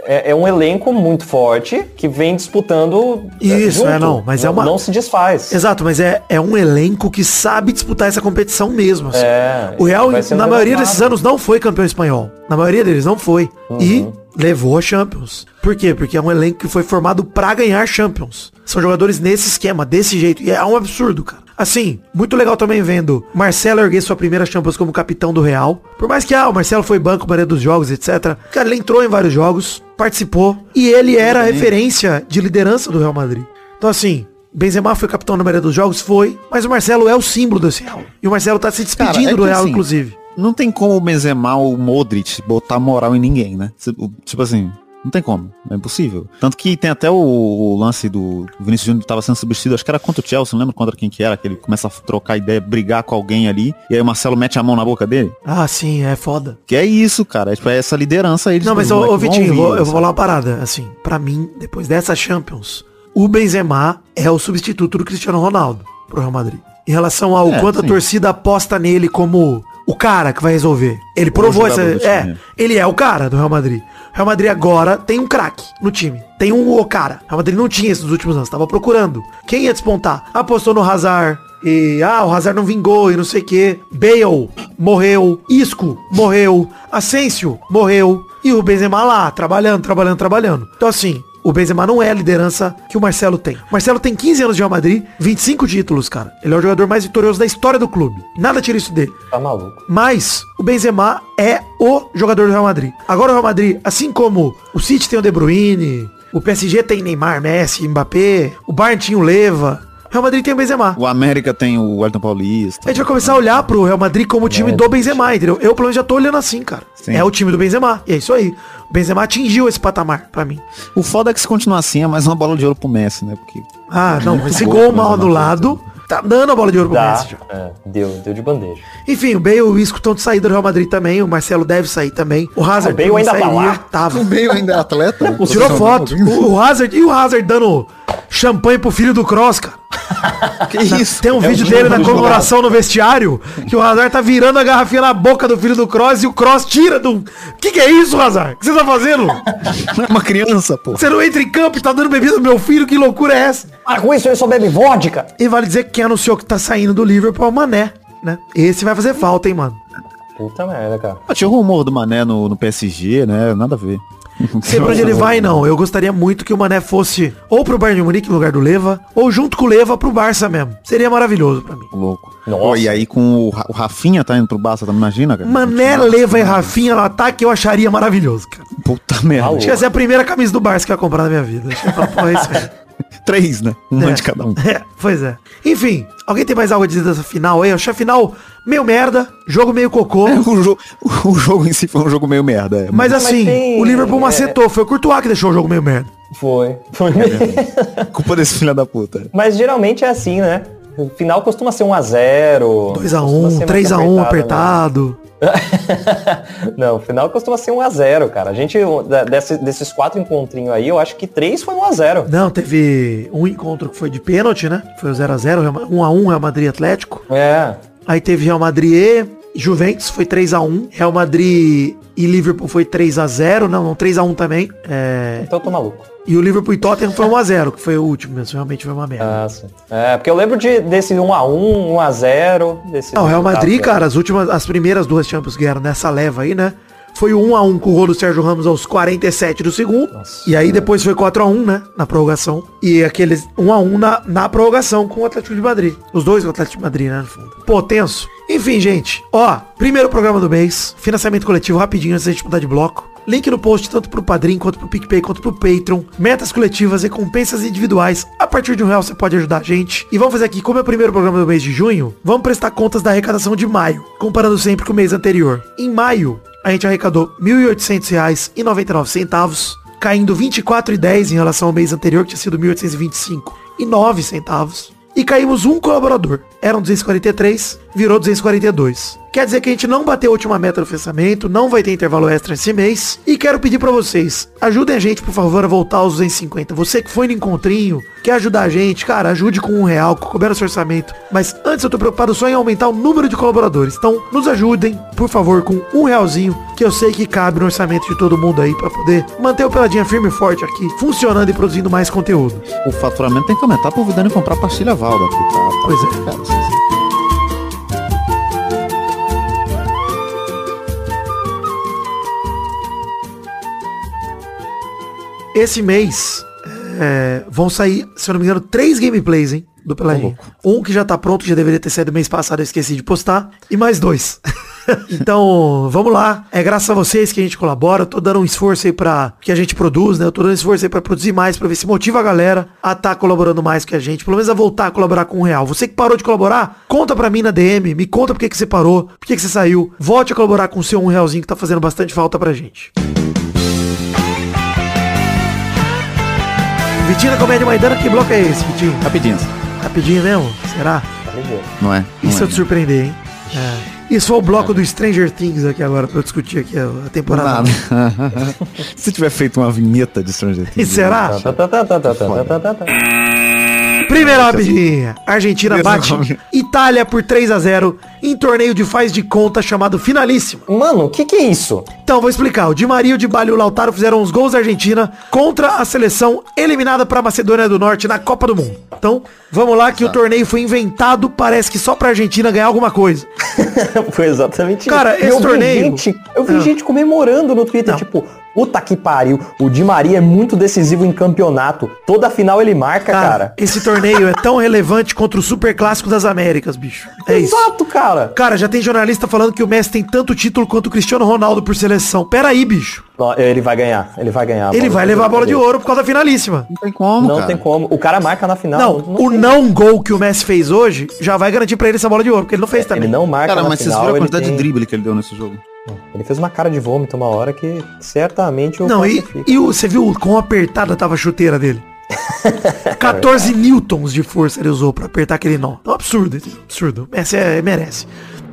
É, é um elenco muito forte que vem disputando. é, Isso, é, não, mas é uma- Não se desfaz. Exato, mas é, é um elenco que sabe disputar essa competição mesmo. assim. É, o Real, na maioria desses anos, não foi campeão espanhol. Na maioria deles, não foi. E Uhum. levou a Champions. Por quê? Porque é um elenco que foi formado pra ganhar Champions. São jogadores nesse esquema, desse jeito. E é um absurdo, cara. Assim, muito legal também vendo Marcelo erguer sua primeira Champions como capitão do Real. Por mais que, ah, o Marcelo foi banco, maioria dos jogos, etc. Cara, ele entrou em vários jogos, participou. E ele era a referência de liderança do Real Madrid. Então, assim, Benzema foi capitão na maioria dos jogos? Foi. Mas o Marcelo é o símbolo desse Real. E o Marcelo tá se despedindo Cara, é do Real, assim, inclusive. Não tem como o Benzema ou o Modric botar moral em ninguém, né? Tipo assim, não tem como. É impossível. Tanto que tem até o, o lance do Vinícius Júnior tava sendo substituído, acho que era contra o Chelsea, não lembro contra quem que era, que ele começa a trocar ideia, brigar com alguém ali, e aí o Marcelo mete a mão na boca dele. Ah, sim, é foda. Que é isso, cara. É, tipo, é essa liderança aí. Não, mas ô, Vitinho, eu ouvir, eu vou falar uma parada. Assim, pra mim, depois dessa Champions, o Benzema é o substituto do Cristiano Ronaldo pro Real Madrid. Em relação ao É, quanto a sim. torcida aposta nele como o cara que vai resolver. Ele provou essa. É, ele é o cara do Real Madrid. O Real Madrid agora tem um craque no time. Tem um o cara. Real Madrid não tinha nos últimos anos. Tava procurando. Quem ia despontar? Apostou no Hazard. E, ah, o Hazard não vingou e não sei o que. Bale morreu. Isco morreu. Asensio morreu. E o Benzema lá, trabalhando, trabalhando, trabalhando. Então assim, o Benzema não é a liderança que o Marcelo tem. O Marcelo tem 15 anos de Real Madrid, 25 títulos, cara. Ele é o jogador mais vitorioso da história do clube. Nada tira isso dele. Tá maluco. Mas o Benzema é o jogador do Real Madrid. Agora o Real Madrid, assim como o City tem o De Bruyne, o PSG tem Neymar, Messi, Mbappé, o Bayern tinha o Leva, Real Madrid tem o Benzema. O América tem o Wellington Paulista. A gente vai começar a olhar pro Real Madrid como o time do Benzema, entendeu? Eu, pelo menos, já tô olhando assim, cara. Sim. É o time do Benzema. E é isso aí. O Benzema atingiu esse patamar pra mim. O foda é que se continuar assim é mais uma bola de ouro pro Messi, né? Porque Ah, não. Muito Esse gol pro mal anulado tá dando a bola de ouro pro Dá. Messi já. É, deu, deu de bandeja. Enfim, o Bale e o Isco estão de saída do Real Madrid também. O Marcelo deve sair também. O Hazard O Bale ainda tá lá? Tava. meio ainda é atleta? Tirou foto. O, o Hazard e o Hazard dando champanhe pro filho do Cross, cara. Que isso? Tem um É vídeo o dele na comemoração no vestiário, que o Hazard tá virando a garrafinha na boca do filho do Cross e o Cross tira do... Que que é isso, Hazard? O que você tá fazendo? Não é uma criança, pô. Você não entra em campo e tá dando bebida pro meu filho? Que loucura é essa? Para com isso, ele só bebe vodka. E vale dizer que quem anunciou que tá saindo do Liverpool é o Mané, né? Esse vai fazer falta, hein, mano. Puta merda, cara. Ah, tinha o rumor do Mané no, no PSG, né? Nada a ver. Sei pra onde ele vai, não. Eu gostaria muito que o Mané fosse ou pro Bayern de Munique no lugar do Leva, ou junto com o Leva pro Barça mesmo. Seria maravilhoso pra mim. Louco. Nossa. E aí com o, Ra- o Rafinha tá indo pro Barça, tá, imagina, cara? Mané, Leva e Rafinha no ataque eu acharia maravilhoso, cara. Puta merda. Alô. Acho que essa é a primeira camisa do Barça que eu ia comprar na minha vida. Porra, é isso. Três, né? Uma É. de cada um. É, pois é. Enfim, alguém tem mais algo a dizer dessa final aí? Eu achei a final meio merda, jogo meio cocô. O, jo o jogo em si foi um jogo meio merda. é. Mas assim, tem- o Liverpool é- macetou. Foi o Courtois que deixou o jogo meio merda. Foi. Foi. culpa desse filho da puta. Mas geralmente é assim, né? O final costuma ser 1x0. 2x1, 3x1 apertado. Não, o final costuma ser 1x0, cara. A gente, desse- desses quatro encontrinhos aí, eu acho que três foi 1x0. Não, teve um encontro que foi de pênalti, né? Foi o 0x0, 1x1 Real Madrid Atlético. É. Aí teve Real Madrid e Juventus, foi 3x1. Real Madrid e Liverpool foi 3x0. Não, não, 3x1 também. É... Então eu tô maluco. E o Liverpool e Tottenham foi 1x0, que foi o último mesmo. Realmente foi uma merda. Ah, sim. É, porque eu lembro de, desse 1x1, 1x0. Desse Não, o Real Madrid, cara, as últimas, as primeiras duas Champions que ganharam nessa leva aí, né? Foi o 1x1 com o gol do Sérgio Ramos aos 47 do segundo. Nossa. E aí depois foi 4x1, né? Na prorrogação. E aqueles 1x1 na, na prorrogação com o Atlético de Madrid. Os dois com o Atlético de Madrid, né? No fundo. Pô, tenso. Enfim, gente. Ó, primeiro programa do mês. Financiamento coletivo rapidinho antes da gente mudar de bloco. Link no post tanto pro Padrim, quanto pro PicPay, quanto pro Patreon. Metas coletivas, recompensas individuais. A partir de um real você pode ajudar a gente. E vamos fazer aqui, como é o primeiro programa do mês de junho, vamos prestar contas da arrecadação de maio, comparando sempre com o mês anterior. Em maio, a gente arrecadou R$ 1.800,99, caindo R$ 24,10 em relação ao mês anterior, que tinha sido R$ 1.825,09 centavos. E caímos um colaborador. Eram 243, virou 242. Quer dizer que a gente não bateu a última meta do financiamento, não vai ter intervalo extra esse mês. E quero pedir pra vocês, ajudem a gente, por favor, a voltar aos 250. Você que foi no encontrinho, quer ajudar a gente, cara, ajude com um real, couber seu orçamento. Mas antes eu tô preocupado só em aumentar o número de colaboradores. Então, nos ajudem, por favor, com um realzinho, que eu sei que cabe no orçamento de todo mundo aí, pra poder manter o Peladinha firme e forte aqui, funcionando e produzindo mais conteúdo. O faturamento tem que aumentar pro Vidani comprar pastilha Valda. Tá, tá, Pois é. cara, Esse mês é, vão sair, se eu não me engano, três gameplays, hein? Do Peladinho. Um que já tá pronto, que já deveria ter saído mês passado, eu esqueci de postar. E mais dois. então, vamos lá. É graças a vocês que a gente colabora. Eu tô dando um esforço aí pra que a gente produz, né? Eu tô dando um esforço aí pra produzir mais, pra ver se motiva a galera a tá colaborando mais que a gente. Pelo menos a voltar a colaborar com um real. Você que parou de colaborar, conta pra mim na DM. Me conta por que, que você parou, por que, que você saiu. Volte a colaborar com o seu um realzinho que tá fazendo bastante falta pra gente. Vitinho da Comédia Maidana, que bloco é esse, Vitinho? Rapidinho. Rapidinho mesmo? Será? Tá. Não é? Não Isso é. eu te surpreender, hein? É. Isso foi o bloco do Stranger Things aqui agora, pra eu discutir aqui a temporada. Nada. Se tiver feito uma vinheta de Stranger E Things. será? Tá, tá, tá, tá, tá, tá, tá, tá, tá. Primeira rapidinha. Argentina Primeiro bate nome. Itália por 3 a 0 em torneio de faz de conta chamado Finalíssima. Mano, o que que é isso? Então, vou explicar. O Di Maria, o Di Bala e o Lautaro fizeram os gols da Argentina contra a seleção eliminada para a Macedônia do Norte na Copa do Mundo. Então, vamos lá que o torneio foi inventado, parece que só pra Argentina ganhar alguma coisa. Foi exatamente Cara, isso. E esse eu vi torneio- gente- eu vi Ah. gente comemorando no Twitter, Não. tipo, puta que pariu, o Di Maria é muito decisivo em campeonato. Toda final ele marca, Cara, cara. esse torneio é tão relevante contra o Super Clássico das Américas, bicho. É isso. Exato, cara. Cara, já tem jornalista falando que o Messi tem tanto título quanto o Cristiano Ronaldo por seleção. Pera aí, bicho. Ele vai ganhar, ele vai ganhar. Ele vai levar a bola de ouro por causa da finalíssima. Não tem como, Não cara. tem como. O cara marca na final. Não, o tem. não gol que o Messi fez hoje já vai garantir pra ele essa bola de ouro, porque ele não fez também. Ele não marca Cara, na mas vocês final. viram a quantidade tem- de drible que ele deu nesse jogo? Ele fez uma cara de vômito uma hora que certamente o Não, e, e o, você viu quão apertada tava a chuteira dele? 14 newtons de força ele usou pra apertar aquele nó. É um absurdo, absurdo. Messi é, merece.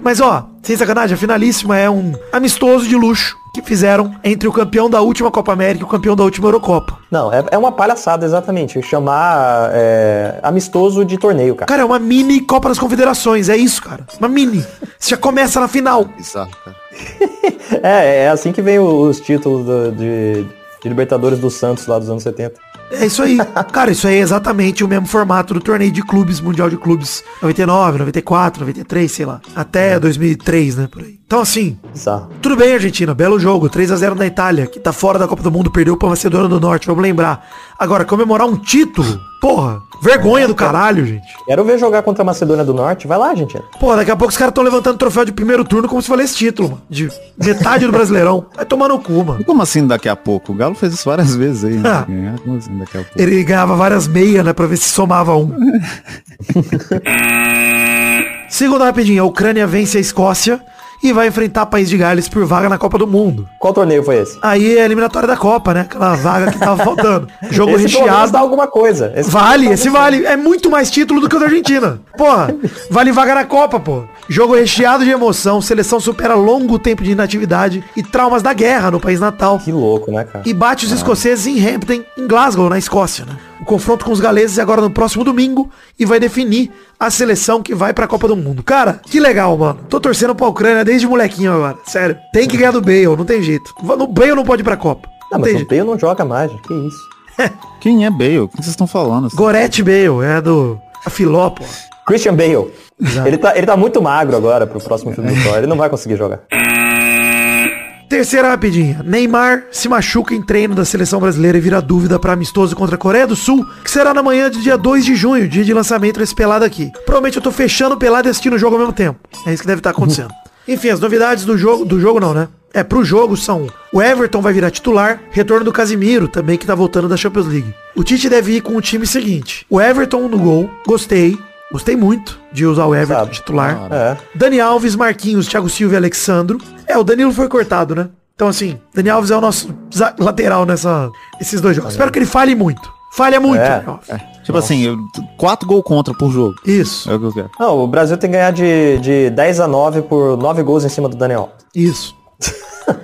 Mas ó, sem sacanagem, a finalíssima é um amistoso de luxo que fizeram entre o campeão da última Copa América e o campeão da última Eurocopa. Não, é, é uma palhaçada, exatamente. Chamar é, amistoso de torneio, cara. Cara, é uma mini Copa das Confederações, é isso, cara. Uma mini. Você já começa na final. Bizarro, cara. É, é assim que vem os títulos do- de, de Libertadores do Santos lá dos anos 70. É isso aí. Cara, isso aí é exatamente o mesmo formato do torneio de clubes, Mundial de Clubes 99, 94, 93, sei lá. Até 2003, né, por aí. Então assim, Bizarro. tudo bem, Argentina, belo jogo, 3 a 0 na Itália, que tá fora da Copa do Mundo, perdeu pra Macedônia do Norte, vamos lembrar. Agora, comemorar um título, porra, vergonha do caralho, gente. Quero ver jogar contra a Macedônia do Norte. Vai lá, gente. Pô, daqui a pouco os caras estão levantando troféu de primeiro turno como se valesse título, mano. De metade do Brasileirão. Vai tomar no cu, mano. E como assim daqui a pouco? O Galo fez isso várias vezes aí. Ah. Né? Ganhar, Como assim daqui a pouco? Ele ganhava várias meias, né, pra ver se somava um. Segunda rapidinho, a Ucrânia vence a Escócia e vai enfrentar País de Gales por vaga na Copa do Mundo. Qual torneio foi esse? Aí é a eliminatória da Copa, né? Aquela vaga que tava faltando. Jogo esse recheado. dá alguma coisa. Esse Vale, esse vale. É muito mais título do que o da Argentina. Porra, vale vaga na Copa, pô. Jogo recheado de emoção, seleção supera longo tempo de inatividade e traumas da guerra no país natal. Que louco, né, cara? E bate os escoceses em Hampton, em Glasgow, na Escócia, né? O confronto com os galeses é agora no próximo domingo e vai definir a seleção que vai pra Copa do Mundo. Cara, que legal, mano. Tô torcendo pra Ucrânia desde molequinho agora. Sério. Tem que ganhar do Bale, não tem jeito. No Bale não pode ir pra Copa. Ah, Não mas o. Bale não joga mais, que isso. Quem é Bale? O que vocês estão falando? Gorete Bale, é do a Filó, pô. Christian Bale. Ele tá, ele tá muito magro agora pro próximo filme do Thor. Ele não vai conseguir jogar. Terceira rapidinha. Neymar se machuca em treino da seleção brasileira e vira dúvida para amistoso contra a Coreia do Sul, que será na manhã de dia 2 de junho, dia de lançamento desse pelado aqui. Provavelmente eu tô fechando o pelado e assistindo o jogo ao mesmo tempo. É isso que deve estar acontecendo. Enfim, as novidades do jogo, do jogo não, né? É, pro jogo são o Everton vai virar titular, retorno do Casimiro, também que tá voltando da Champions League. O Tite deve ir com o time seguinte. O Everton no gol, gostei. Gostei muito de usar o Everton Sabe. titular. É. Dani Alves, Marquinhos, Thiago Silva e Alexandro. É, o Danilo foi cortado, né? Então, assim, Dani Alves é o nosso lateral nessa, esses dois jogos. Espero que ele fale muito. Falha muito, É. Alves. Tipo assim, eu- quatro gols contra por jogo. Isso, É o que eu quero. Não, o Brasil tem que ganhar de, de 10 a 9 por 9 gols em cima do Daniel. isso.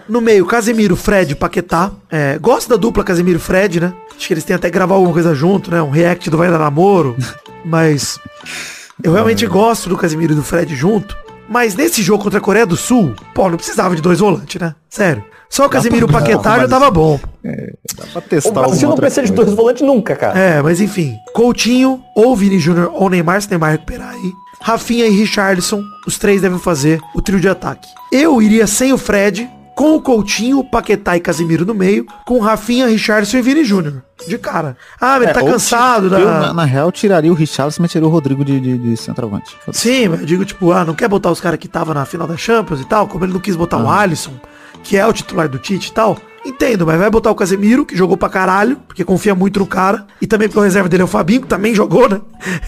No meio, Casemiro, Fred, Paquetá. É, gosto da dupla Casemiro e Fred, né? Acho que eles têm até que gravar alguma coisa junto, né? Um react do Vai Dar Namoro. Mas eu realmente gosto do Casemiro e do Fred junto. Mas nesse jogo contra a Coreia do Sul, pô, não precisava de dois volantes, né? Sério. Só o Casemiro e o pra- Paquetá já tava bom. Dá pra O testar Brasil alguma não precisa de coisa. dois volantes nunca, cara. É, mas enfim. Coutinho, ou Vini Júnior, ou Neymar, se Neymar recuperar aí. Rafinha e Richardson, os três devem fazer o trio de ataque. Eu iria sem o Fred, com o Coutinho, Paquetá e Casemiro no meio, com Rafinha, Richardson e Vini Júnior. De cara. Ah, mas É, tá ou cansado ti- eu, da... na, na real, tiraria o Richarlison e meteria o Rodrigo de, de, de centroavante. Sim, mas eu digo, tipo, ah, não quer botar os caras que tava na final da Champions e tal, como ele não quis botar o Alisson, que é o titular do Tite e tal. Entendo, mas vai botar o Casemiro, que jogou pra caralho, porque confia muito no cara, e também porque o reserva dele é o Fabinho, que também jogou, né?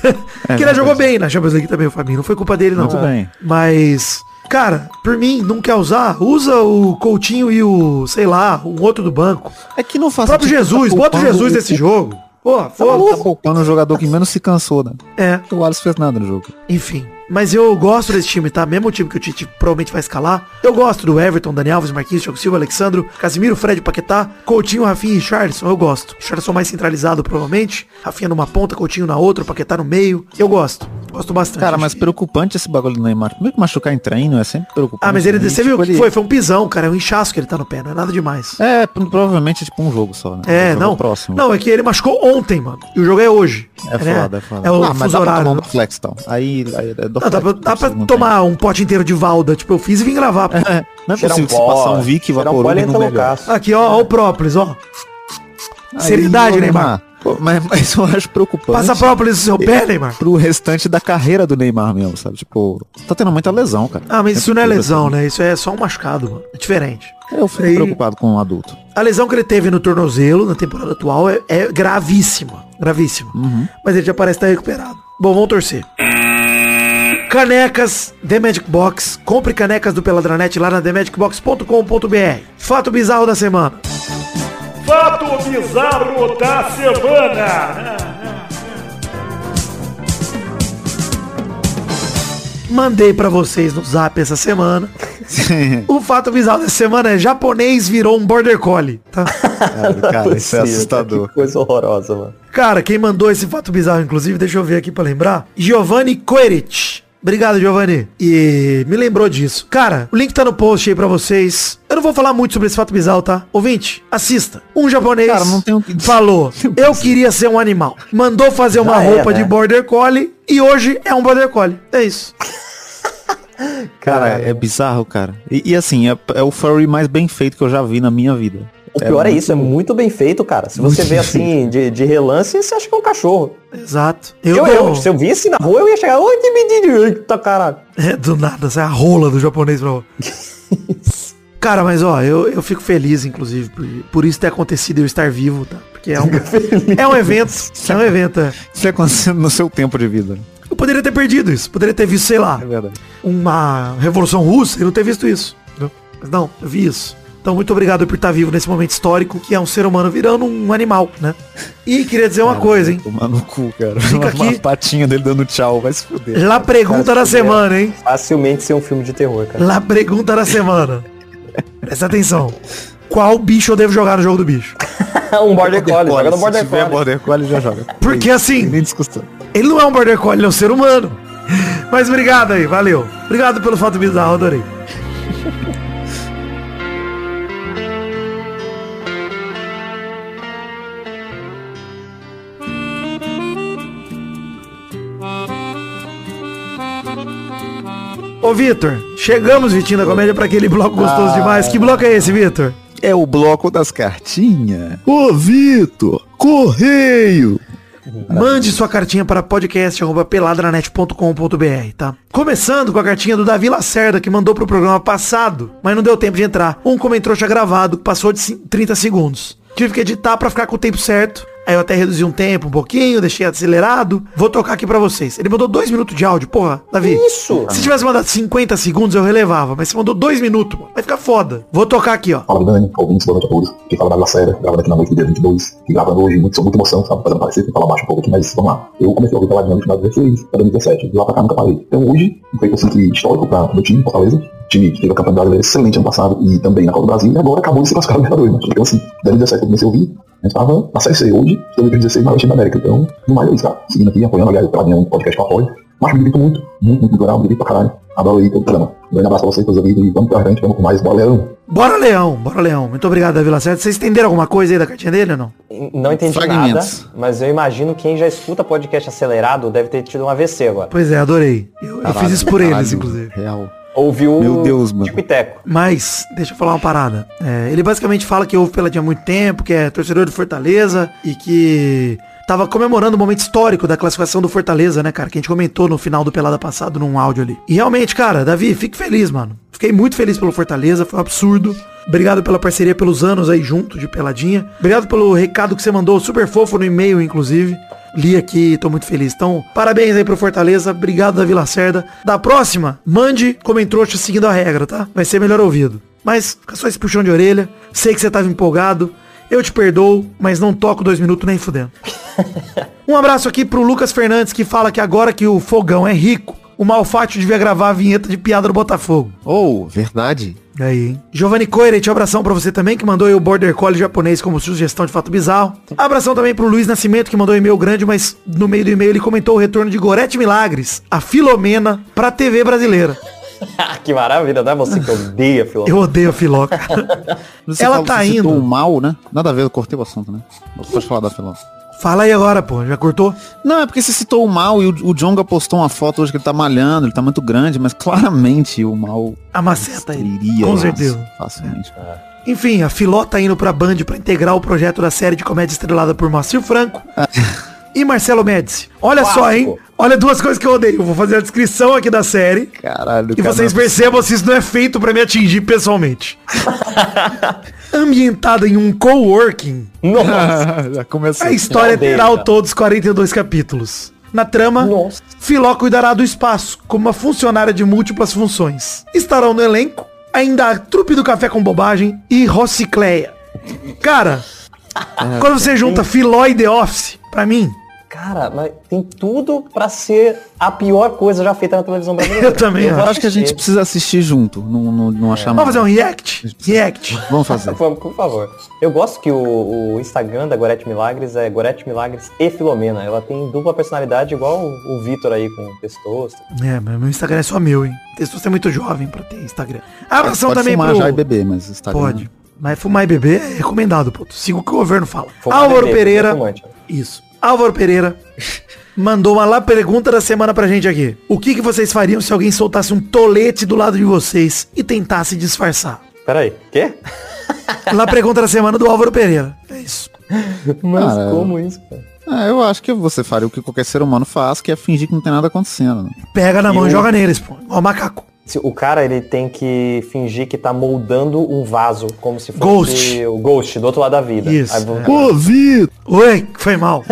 que ele jogou bem na Champions League também, o Fabinho. Não foi culpa dele, não. Muito bem. Mas, cara, por mim, não quer usar, usa o Coutinho e o, sei lá, um outro do banco. É que não O faz próprio sentido Jesus, tá bota o Jesus nesse jogo. Pô, Tá foda poupando o jogador que menos se cansou, né? É. O Alisson fez nada no jogo. Enfim. Mas eu gosto desse time, tá? Mesmo o time que o Tite provavelmente vai escalar. Eu gosto do Everton, Dani Alves, Marquinhos, Thiago Silva, Alexandro, Casimiro, Fred, Paquetá, Coutinho, Rafinha e Richardson. Eu gosto. Richardson mais centralizado, provavelmente. Rafinha numa ponta, Coutinho na outra, Paquetá no meio. Eu gosto. Gosto bastante. Cara, mas preocupante esse bagulho do Neymar. Primeiro que machucar em treino é sempre preocupante. Ah, mas ele, você viu o que foi? Foi um pisão, cara. É um inchaço que ele tá no pé, não é nada demais. É, pro- provavelmente é tipo um jogo só, né? É, não. Próximo. Não, é que ele machucou ontem, mano. E o jogo é hoje. É né? foda, é foda. É o ah, mas dá pra tomar uma flex, então. Aí, aí é do Não, dá pra, dá pra tomar um pote inteiro de Valda, tipo eu fiz e vim gravar. É, não é possível que se passar um Vic Vaporub ele no melhor. Aqui, ó, ó o própolis, ó. Aí, Seriedade, Neymar. Pô, mas, mas eu acho preocupante. Passa própolis no seu pé, Neymar. Pro restante da carreira do Neymar mesmo, sabe? Tipo, tá tendo muita lesão, cara. Ah, mas Sempre isso não é lesão, assim. né? Isso é só um machucado, mano. É diferente. Eu fico Aí- preocupado com um adulto. A lesão que ele teve no tornozelo, na temporada atual, é, é gravíssima. Gravíssima. Mas ele já parece estar recuperado. Bom, vamos torcer. Canecas The Magic Box. Compre canecas do Peladranet lá na TheMagicBox.com.br. Fato bizarro da semana. Fato bizarro da semana. mandei pra vocês no zap essa semana. O fato bizarro dessa semana é japonês virou um border collie, tá? cara, isso é assustador. Que coisa horrorosa, mano. Cara, quem mandou esse fato bizarro, inclusive, deixa eu ver aqui pra lembrar. Giovanni Coerich. Obrigado, Giovanni. E me lembrou disso. Cara, o link tá no post aí pra vocês. Eu não vou falar muito sobre esse fato bizarro, tá? Ouvinte, assista. Um japonês Cara, que falou, eu queria ser um animal. Mandou fazer uma Já é, roupa né? de border collie e hoje é um border collie. É isso. Cara, é bizarro, cara. E, e assim, é, é o furry mais bem feito que eu já vi na minha vida. O pior é, muito- isso, é muito bem feito, cara. Se você vê assim, de, de relance, você acha que é um cachorro. Exato. Eu, Eu, eu, se eu visse na rua, eu ia chegar, oi, que menino, eita caralho. É, do nada, essa é a rola do japonês pra Cara, mas ó, eu, eu fico feliz, inclusive, por, por isso ter acontecido eu estar vivo, tá? Porque é um, é um evento, é um evento, é. Isso é acontecendo no seu tempo de vida. Eu poderia ter perdido isso, poderia ter visto, sei lá, É uma revolução russa e não ter visto isso. entendeu? Mas não, eu vi isso. Então, muito obrigado por estar vivo nesse momento histórico, que é um ser humano virando um animal, né? E queria dizer uma coisa, hein? Tomar no cu, cara. Fica Uma aqui. patinha dele dando tchau, vai se fuder. Lá pergunta Cara, da se semana, hein? Facilmente ser um filme de terror, cara. Lá pergunta da semana. Presta atenção. Qual bicho eu devo jogar no jogo do bicho? um border collie, joga no Se border tiver collie. border collie, já joga. Porque assim, Nem discussão. Ele não é um border collie, ele é um ser humano. Mas obrigado aí, valeu. Obrigado pelo fato bizarro, adorei. Ô Vitor, chegamos, Vitinho da Comédia, pra aquele bloco gostoso demais. Que bloco é esse, Vitor? É o bloco das cartinhas. Ô, Vitor, correio. Mande sua cartinha para podcast.peladranet.com.br, tá? Começando com a cartinha do Davi Lacerda, que mandou pro programa passado, mas não deu tempo de entrar. Um comentrouxa gravado, que passou de cin- 30 segundos. Tive que editar pra ficar com o tempo certo. Aí eu até reduzi um tempo um pouquinho, deixei acelerado. Vou tocar aqui pra vocês. Ele mandou dois minutos de áudio, porra, Davi. Isso! Se tivesse mandado 50 segundos, eu relevava. Mas você mandou dois minutos, mano. Vai ficar foda. Vou tocar aqui, ó. Fala Dani, ouvintes, boa noite a todos. Quem fala da Lacerda, gravando aqui na noite do dia 22, e gravando hoje muito, muita emoção, sabe? Fazendo parecer que fala baixo um pouco aqui, mas vamos lá. Eu comecei a ouvir pela no final de 16, para 2017, de lá pra cá nunca parei. Então hoje, um feito assim que histórico para o meu time, Fortaleza, time que teve a campanha brasileira excelente ano passado e também na Copa do Brasil, e agora acabou de se classificar no Libertadores? Então assim, 2017 eu comecei a ouvir, a gente tava na Série C, hoje, 2016 na Oeste da América, então, no mais é isso, cara. Seguindo aqui, apoiando, aliás, pela minha um podcast que eu apoio, mas me divirto muito, muito, muito legal, me divirto pra caralho. Adoro aí todo o programa. Um grande abraço pra vocês, todos amigos, e vamos pra frente, vamos com mais, valeu! Bora, Leão. Bora, Leão. Muito obrigado, Davi Lacerda. Vocês entenderam alguma coisa aí da cartinha dele ou não? Não entendi Fragmentos. nada, mas eu imagino quem já escuta podcast acelerado deve ter tido um AVC agora. Pois é, adorei. Eu, eu fiz isso por eles, inclusive. Real. Ouviu Meu Deus, mano. Tico. Mas, deixa eu falar uma parada. É, ele basicamente fala que ouve Peladinha há muito tempo, que é torcedor do Fortaleza e que tava comemorando o momento histórico da classificação do Fortaleza, né, cara? Que a gente comentou no final do Pelada passado num áudio ali. E realmente, cara, Davi, fique feliz, mano. Fiquei muito feliz pelo Fortaleza, foi um absurdo. Obrigado pela parceria pelos anos aí junto de Peladinha. Obrigado pelo recado que você mandou, super fofo no e-mail, inclusive. Li aqui, tô muito feliz. Então, parabéns aí pro Fortaleza. Obrigado, Davi Lacerda. Da próxima, mande comentrouxa seguindo a regra, tá? Vai ser melhor ouvido. Mas, fica só esse puxão de orelha. Sei que você tava empolgado. Eu te perdoo, mas não toco dois minutos nem fudendo. Um abraço aqui pro Lucas Fernandes, que fala que agora que o fogão é rico, o Malfátio devia gravar a vinheta de piada do Botafogo. Oh, verdade. Aí, hein? Giovanni Coirete, abração pra você também, que mandou aí o Border Collie japonês como sugestão de fato bizarro. Abração também pro Luiz Nascimento, que mandou um e-mail grande, mas no meio do e-mail ele comentou o retorno de Gorete Milagres, a Filomena, pra TV brasileira. que maravilha, não é você que odeia, Filó. Eu odeio a Filoca. Você Ela fala- tá você citou indo. o mal, né? Nada a ver, eu cortei o assunto, né? Pode falar da Filó. Fala aí agora, pô, já cortou? Não, é porque você citou o mal e o, o Jonga postou uma foto hoje que ele tá malhando, ele tá muito grande, mas claramente o mal A maceta aí. iria Com certeza. facilmente. Enfim, a Filó tá indo pra Band pra integrar o projeto da série de comédia estrelada por Moacir Franco e Marcelo Médici. Olha só, hein? Olha duas coisas que eu odeio. Vou fazer a descrição aqui da série. Caralho, E vocês percebam se isso não é feito pra me atingir pessoalmente. Ambientada em um coworking, Nossa. Já começou. a história terá ao todos 42 capítulos. Na trama, Nossa. Filó cuidará do espaço como uma funcionária de múltiplas funções. Estarão no elenco ainda a trupe do Café com Bobagem e Rossicleia. Cara, quando você junta Filó e The Office, pra mim, Cara, mas tem tudo pra ser a pior coisa já feita na televisão brasileira. Eu também. Eu acho que a gente precisa assistir junto, não, não, não achar Vamos fazer um react? React. Vamos fazer. Vamos, por favor. Eu gosto que o, o Instagram da Gorete Milagres é Gorete Milagres e Filomena. Ela tem dupla personalidade igual o, o Vitor aí com o Testosto. É, mas meu Instagram é só meu, hein? Você é muito jovem pra ter Instagram. Abração Pode também fumar pro... já e beber, mas Instagram... Pode. Mas fumar e beber é recomendado, pô. Siga o que o governo fala. Fumar Álvaro bebê, Pereira. fumante. Isso. Álvaro Pereira mandou uma lá pergunta da semana pra gente aqui. O que, que vocês fariam se alguém soltasse um tolete do lado de vocês e tentasse disfarçar? Peraí, quê? Lá pergunta da semana do Álvaro Pereira. É isso. Mas Cara, como isso, cara? É, eu acho que você faria o que qualquer ser humano faz, que é fingir que não tem nada acontecendo. né? Pega na mão e Eu- joga neles, pô. Ó, macaco. O cara, ele tem que fingir que tá moldando um vaso, como se fosse Ghost. o Ghost, do outro lado da vida. Isso, Aí, é. Ô, Vitor! Oi, foi mal.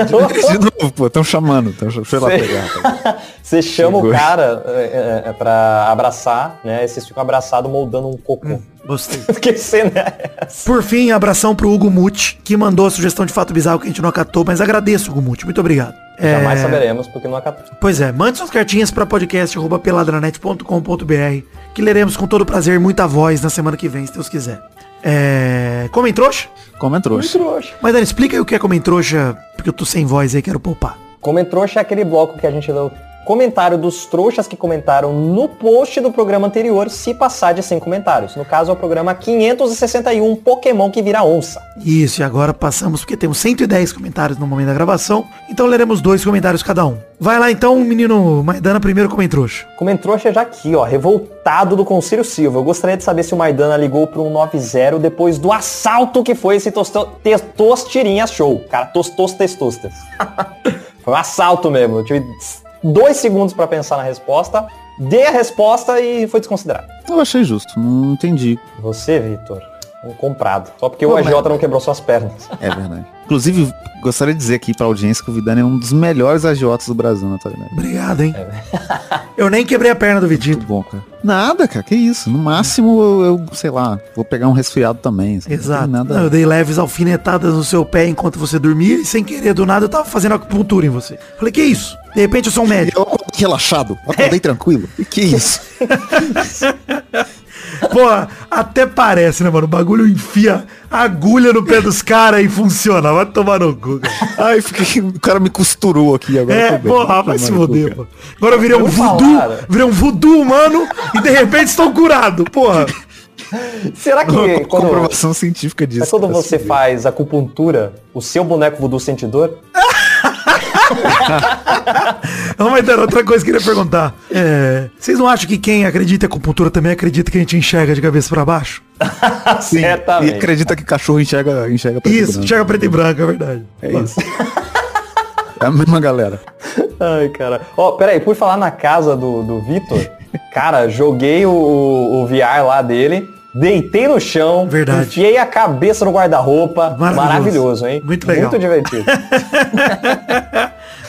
Estão chamando. Tão, lá Sei. pegar. rapaz. Você chama Chegou. o cara é, é, é, pra abraçar, né? E vocês ficam abraçados moldando um cocô. Gostei. Que cena é essa? Por fim, abração pro Hugo Muti, que mandou a sugestão de fato bizarro que a gente não acatou, mas agradeço, Hugo Muti. Muito obrigado. É, Jamais saberemos, porque não acatou. Pois é, mande suas cartinhas para podcast.peladranet.com.br que leremos com todo prazer muita voz na semana que vem, se Deus quiser. É... Comem trouxa? Como é trouxa. Mas Dani, explica aí o que é comem trouxa, porque eu tô sem voz aí, quero poupar. Comentrouxa é aquele bloco que a gente leu comentário dos trouxas que comentaram no post do programa anterior, se passar de 100 comentários. No caso, é o programa 561, Pokémon que vira onça. Isso, e agora passamos, porque temos 110 comentários no momento da gravação, então leremos dois comentários cada um. Vai lá então, menino Maidana, primeiro comem trouxa. Comentrouxa já aqui, ó, revoltado do Conselho Silva. Eu gostaria de saber se o Maidana ligou pro 190 depois do assalto que foi esse Tostirinha Show. Cara, tostos testostas. foi um assalto mesmo. Eu tive dois segundos pra pensar na resposta, dei a resposta e foi desconsiderado. Eu achei justo, não entendi. Você, Vitor, um comprado. Só porque o Pô, AJ mas- não quebrou suas pernas. É verdade. Inclusive, gostaria de dizer aqui pra audiência que o Vidani é um dos melhores agiotas do Brasil na atualidade. Obrigado, hein? Eu nem quebrei a perna do Vitinho. Muito bom, cara. Nada, cara, que isso. No máximo, eu, eu, sei lá, vou pegar um resfriado também. assim, não Exato. Nada... Não, eu dei leves alfinetadas no seu pé enquanto você dormia e sem querer, do nada, eu tava fazendo acupuntura em você. Falei, que isso? De repente eu sou um médico. Eu acordei relaxado, acordei tranquilo. E que isso? Pô, até parece, né, mano? O bagulho enfia agulha no pé dos caras e funciona. Vai tomar no cu, cara. Ai, fiquei, o cara me costurou aqui agora. É, porra, vai se foder, pô. Agora eu virei um voodoo, virei um voodoo humano e de repente estou curado, porra. Será que quando, Comprovação científica disso. mas quando cara, você assim. faz acupuntura, o seu boneco voodoo sente dor? Não, mas outra coisa que eu queria perguntar. É, vocês não acham que quem acredita em acupuntura também acredita que a gente enxerga de cabeça pra baixo? Sim, Certamente. E acredita que cachorro enxerga, enxerga preto e Isso, branco. enxerga preto e branco, é verdade. É isso. É a mesma galera. Ai, cara. Ó, peraí, por falar na casa do, do Vitor, cara, joguei o, o, o VR lá dele, deitei no chão, Verdade. enfiei a cabeça no guarda-roupa. Maravilhoso. Maravilhoso. hein? Muito legal. Muito divertido.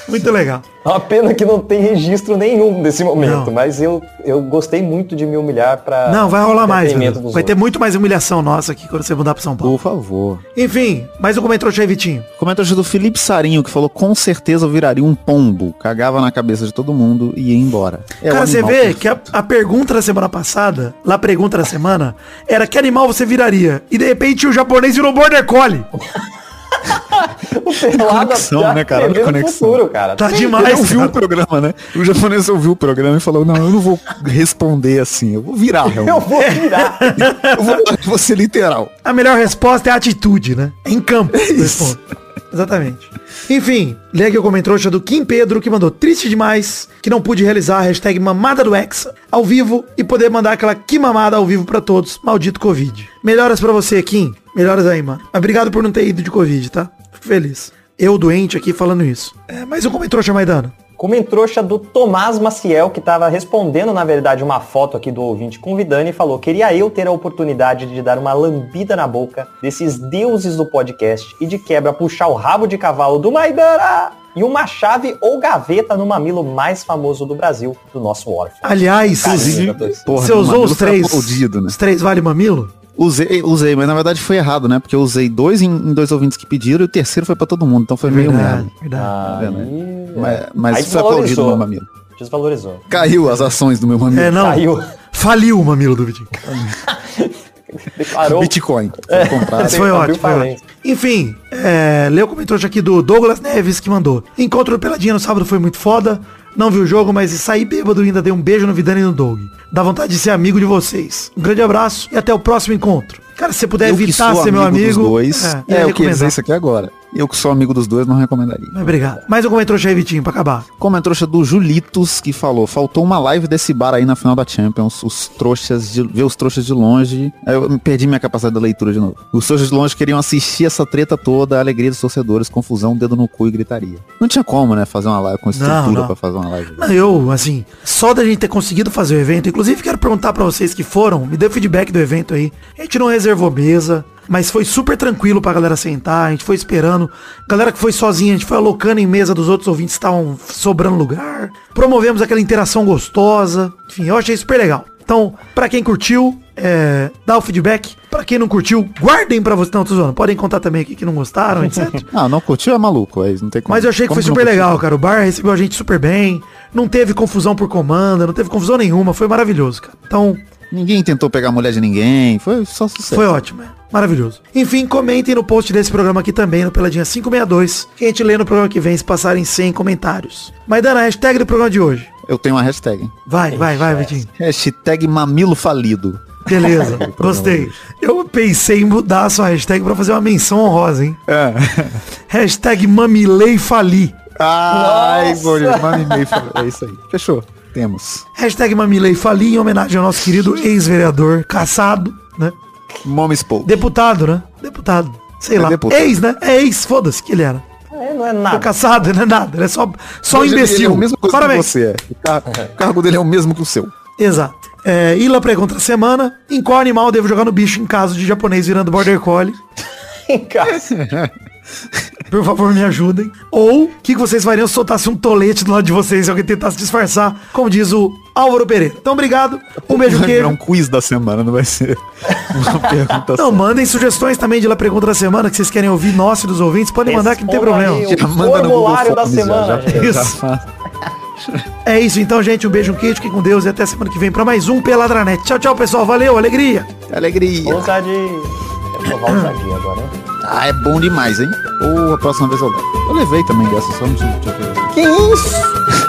Muito legal. É uma pena que não tem registro nenhum desse momento, Não. mas eu, eu gostei muito de me humilhar pra. Não, vai rolar mais, Vai ter outros. muito mais humilhação nossa aqui quando você mudar pra São Paulo. Por favor. Enfim, mais um comentário aí, Vitinho. Comentário do Felipe Sarinho, que falou com certeza eu viraria um pombo. Cagava na cabeça de todo mundo e ia embora. É Cara, você vê perfeito. que a, a pergunta da semana passada, lá a pergunta da semana, era que animal você viraria? E de repente o japonês virou border collie. O Pelada conexão, né, cara? Olha conexão. futuro, cara. Tá Ele demais, ouviu cara. o programa, né? O japonês ouviu o programa e falou, não, eu não vou responder assim, eu vou virar Eu realmente. vou virar. Eu vou, eu vou ser literal. A melhor resposta é a atitude, né? É em campo. isso. Exatamente. Enfim, lê aqui o comentário do Kim Pedro, que mandou triste demais que não pude realizar a hashtag mamada do Hexa ao vivo e poder mandar aquela que mamada ao vivo pra todos. Maldito Covid. Melhoras pra você, Kim. Melhoras aí, mano. Obrigado por não ter ido de Covid, tá? Fico feliz. Eu doente aqui falando isso. É, mais um comentário, Maidana. Comentrouxa do Tomás Maciel, que estava respondendo, na verdade, uma foto aqui do ouvinte convidando e falou: Queria eu ter a oportunidade de dar uma lambida na boca desses deuses do podcast e de quebra puxar o rabo de cavalo do Maidana e uma chave ou gaveta no mamilo mais famoso do Brasil, do nosso órfão. Aliás. Porra, você o usou os três, aplaudido, né? os três vale mamilo? Usei, usei, mas na verdade foi errado, né? Porque eu usei dois em, em dois ouvintes que pediram e o terceiro foi pra todo mundo, então foi meio Verdade, merda. verdade. vendo, Aí, Mas, mas Aí isso foi aplaudido desvalorizou. meu mamilo. Desvalorizou. Caiu as ações do meu mamilo. É, não. Caiu. Faliu o mamilo do Vitinho. Declarou. Bitcoin. Comprado. Esse foi ótimo, foi ótimo. Enfim, é, leu o comentário aqui do Douglas Neves que mandou. Encontro do Peladinha no sábado foi muito foda. Não vi o jogo, mas saí bêbado e ainda dei um beijo no Vidani e no Doug. Dá vontade de ser amigo de vocês. Um grande abraço e até o próximo encontro. Cara, se você puder Eu que evitar sou ser meu amigo amigo. dos dois. eu É, ia eu queria dizer isso aqui agora. Eu que sou amigo dos dois não recomendaria. Mas obrigado. Mais um comentário aí, Vitinho, pra acabar. Como é trouxa do Julitos que falou, faltou uma live desse bar aí na final da Champions, os trouxas de, ver os trouxas de longe. Aí Eu perdi minha capacidade de leitura de novo. Os trouxas de longe queriam assistir essa treta toda, a alegria dos torcedores, confusão, dedo no cu e gritaria. Não tinha como, né, fazer uma live com estrutura não. pra fazer uma live. Não, eu, assim, só da gente ter conseguido fazer o evento, inclusive quero perguntar pra vocês que foram, me dê feedback do evento aí. A gente não reservou mesa, mas foi super tranquilo pra galera sentar, a gente foi esperando. Galera que foi sozinha, a gente foi alocando em mesa dos outros ouvintes que estavam sobrando lugar. Promovemos aquela interação gostosa. Enfim, eu achei super legal. Então, pra quem curtiu, é, dá o feedback. Pra quem não curtiu, guardem pra vocês. Não, tô zoando. Podem contar também aqui que não gostaram, etc. Ah, não curtiu é maluco, é, não tem como. Mas eu achei que foi não super curtiu? legal, cara. O bar recebeu a gente super bem. Não teve confusão por comanda, não teve confusão nenhuma. Foi maravilhoso, cara. Então, Ninguém tentou pegar a mulher de ninguém, foi só sucesso. foi ótimo, é. Maravilhoso. Enfim, comentem no post desse programa aqui também, no Peladinha 562, que a gente lê no programa que vem, se passarem 100 comentários. Mas dando a hashtag do programa de hoje. Eu tenho uma hashtag. Vai, vai, vai, Vitinho. Hashtag mamilo falido. Beleza, gostei. Eu pensei em mudar a sua hashtag pra fazer uma menção honrosa, hein? É. Hashtag mamilei fali. Ai, manda e-mail. fala- É isso aí. Fechou. Temos. Hashtag mamilei fali em homenagem ao nosso querido ex-vereador, caçado, né? Momes Paul. Deputado, né? Deputado. Sei É lá. deputado. Ex, né? É ex, foda-se que ele era. É, não é Foi nada. caçado, não é nada. Ele é só, só um ele- imbecil. Ele é mesma coisa Parabéns. que você é. O car- o cargo dele é o mesmo que o seu. Exato. É, Ila pergunta semana. Em qual animal eu devo jogar no bicho em caso de japonês virando border collie? Cara, Por favor, me ajudem. Ou o que, que vocês fariam se soltasse um tolete do lado de vocês e alguém tentasse disfarçar, como diz o Álvaro Pereira. Então, obrigado. Um beijo, Vai virar um queijo. quiz da semana, não vai ser uma pergunta Não, só. mandem sugestões também de La Pergunta da Semana que vocês querem ouvir nossa e dos ouvintes. Podem mandar que não tem problema. aí Já o manda no Google formulário da semana, já- já Isso. É isso então, gente. Um beijo, um queijo, fiquem com Deus e até semana que vem pra mais um Peladranet. Tchau, tchau, pessoal. Valeu, alegria. Alegria. ousadia. Quero provar ousadia agora, hein? Ah, é bom demais, hein? Ou a próxima vez eu levo. Eu levei também dessa, só não tinha. Que isso?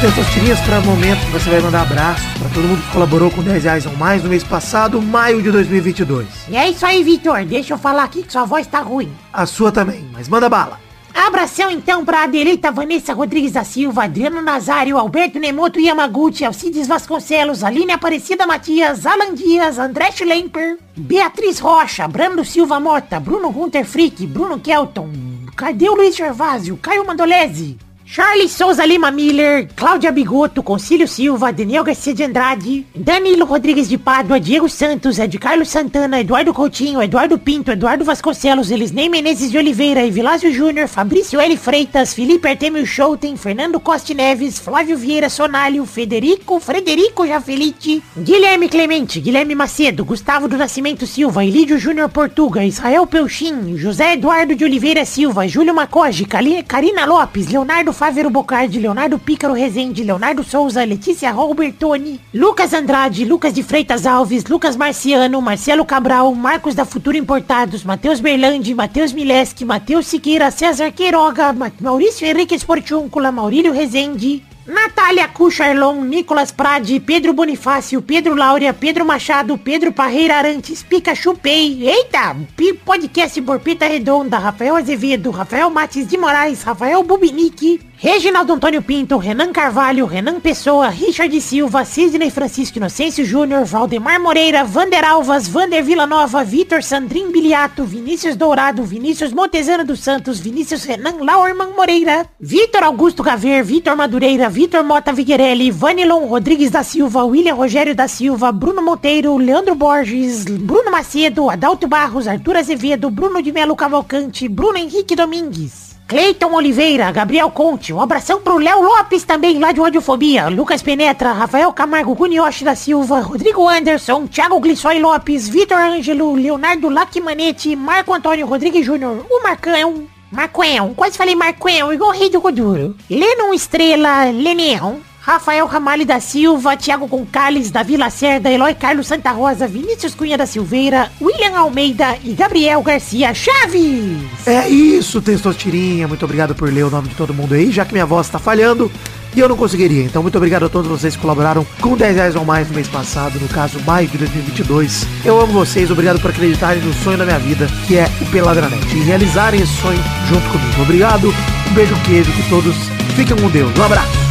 Chegamos, Testosterinhas, para o momento que você vai mandar abraços para todo mundo que colaborou com 10 reais ou mais no mês passado, maio de 2022. E é isso aí, Vitor. Deixa eu falar aqui que sua voz tá ruim. A sua também, mas manda bala. Abração então pra Adelita Vanessa Rodrigues da Silva, Adriano Nazário, Alberto Nemoto Yamaguchi, Alcides Vasconcelos, Aline Aparecida Matias, Alan Dias, André Schlemper, Beatriz Rocha, Brando Silva Mota, Bruno Gunter Frick, Bruno Kelton, cadê o Luiz Gervásio, Caio Mandolese, Charlie Souza Lima Miller, Cláudia Bigoto, Concílio Silva, Daniel Garcia de Andrade, Danilo Rodrigues de Pádua, Diego Santos, Ed Carlos Santana, Eduardo Coutinho, Eduardo Pinto, Eduardo Vasconcelos, Elisnei Menezes de Oliveira, Evilásio Júnior, Fabrício L. Freitas, Felipe Artemio Schouten, Fernando Costa Neves, Flávio Vieira Sonalho, Federico, Frederico Jafelite, Guilherme Clemente, Guilherme Macedo, Gustavo do Nascimento Silva, Elídio Júnior Portuga, Israel Pelchin, José Eduardo de Oliveira Silva, Júlio Macoge, Karina Lopes, Leonardo Fávero Bocardi, Leonardo Pícaro Rezende, Leonardo Souza, Letícia Robertoni, Lucas Andrade, Lucas de Freitas Alves, Lucas Marciano, Marcelo Cabral, Marcos da Futuro Importados, Matheus Berlandi, Matheus Mileski, Matheus Siqueira, César Queiroga, Ma- Maurício Henrique Esportiúncula, Maurílio Rezende, Natália Cucharlon, Nicolas Prade, Pedro Bonifácio, Pedro Laura, Pedro Machado, Pedro Parreira Arantes, Pikachu Pay, eita, podcast Borpeta Redonda, Rafael Azevedo, Rafael Matis de Moraes, Rafael Bubinique, Reginaldo Antônio Pinto, Renan Carvalho, Renan Pessoa, Richard Silva, Sidney Francisco Inocêncio Júnior, Valdemar Moreira, Vander Alvas, Vander Villanova, Vitor Sandrin Biliato, Vinícius Dourado, Vinícius Montezano dos Santos, Vinícius Renan Lauerman Moreira, Vitor Augusto Gaver, Vitor Madureira, Vitor Mota Viguerelli, Vanilon Rodrigues da Silva, William Rogério da Silva, Bruno Monteiro, Leandro Borges, Bruno Macedo, Adalto Barros, Arthur Azevedo, Bruno de Melo Cavalcante, Bruno Henrique Domingues. Cleiton Oliveira, Gabriel Conte, um abração pro Léo Lopes também, lá de Radiofobia, Lucas Penetra, Rafael Camargo Gunioshi da Silva, Rodrigo Anderson, Thiago Glissói Lopes, Vitor Ângelo, Leonardo Lacmanete, Marco Antônio Rodrigues Júnior, o Marcão, Marcoão, quase falei Marcoão, igual o rei do Goduro, Lennon Estrela, Leneão, Rafael Ramalho da Silva, Thiago Concales, Davi Lacerda, Eloy Carlos Santa Rosa, Vinícius Cunha da Silveira, William Almeida e Gabriel Garcia Chaves. É isso, Testostirinha. Muito obrigado por ler o nome de todo mundo aí, já que minha voz tá falhando e eu não conseguiria. Então, muito obrigado a todos vocês que colaboraram com 10 reais ou mais no mês passado, no caso, maio de 2022. Eu amo vocês, obrigado por acreditarem no sonho da minha vida, que é o Peladranet, e realizarem esse sonho junto comigo. Obrigado, um beijo queijo, que todos fiquem com Deus. Um abraço.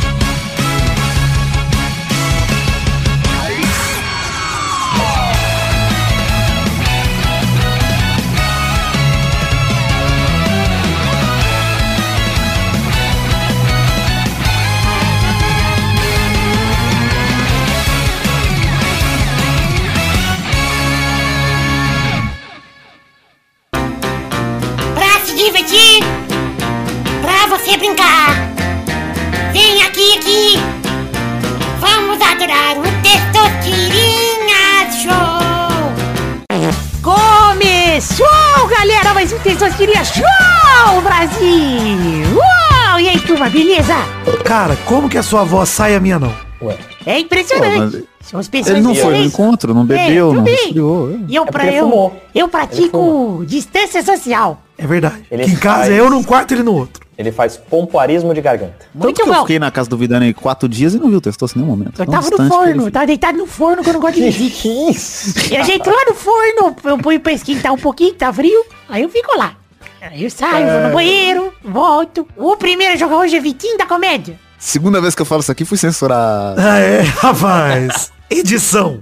Beleza? Cara, como que a sua voz sai a minha não? Ué. É impressionante. Pô, São as pessoas Ele não foi no encontro, não É, bebeu, não também. resfriou. E eu, É pra eu, fumou. eu pratico distância social. É verdade. Ele Aqui em casa faz- é eu num quarto e ele no outro. Ele faz pompoarismo de garganta. Tanto Muito que eu bom. fiquei na casa do Vidani quatro dias e não viu testoso em nenhum momento. Eu Tão tava no que forno, tava deitado no forno que eu não gosto de visita. isso? E a gente lá no forno, eu ponho pra esquentar um pouquinho, tá frio, aí eu fico lá. Aí eu saio, vou no banheiro, volto. O primeiro a jogar hoje é Vitinho da Comédia. Segunda vez que eu falo isso aqui, fui censurado. Ah, é, rapaz. Edição.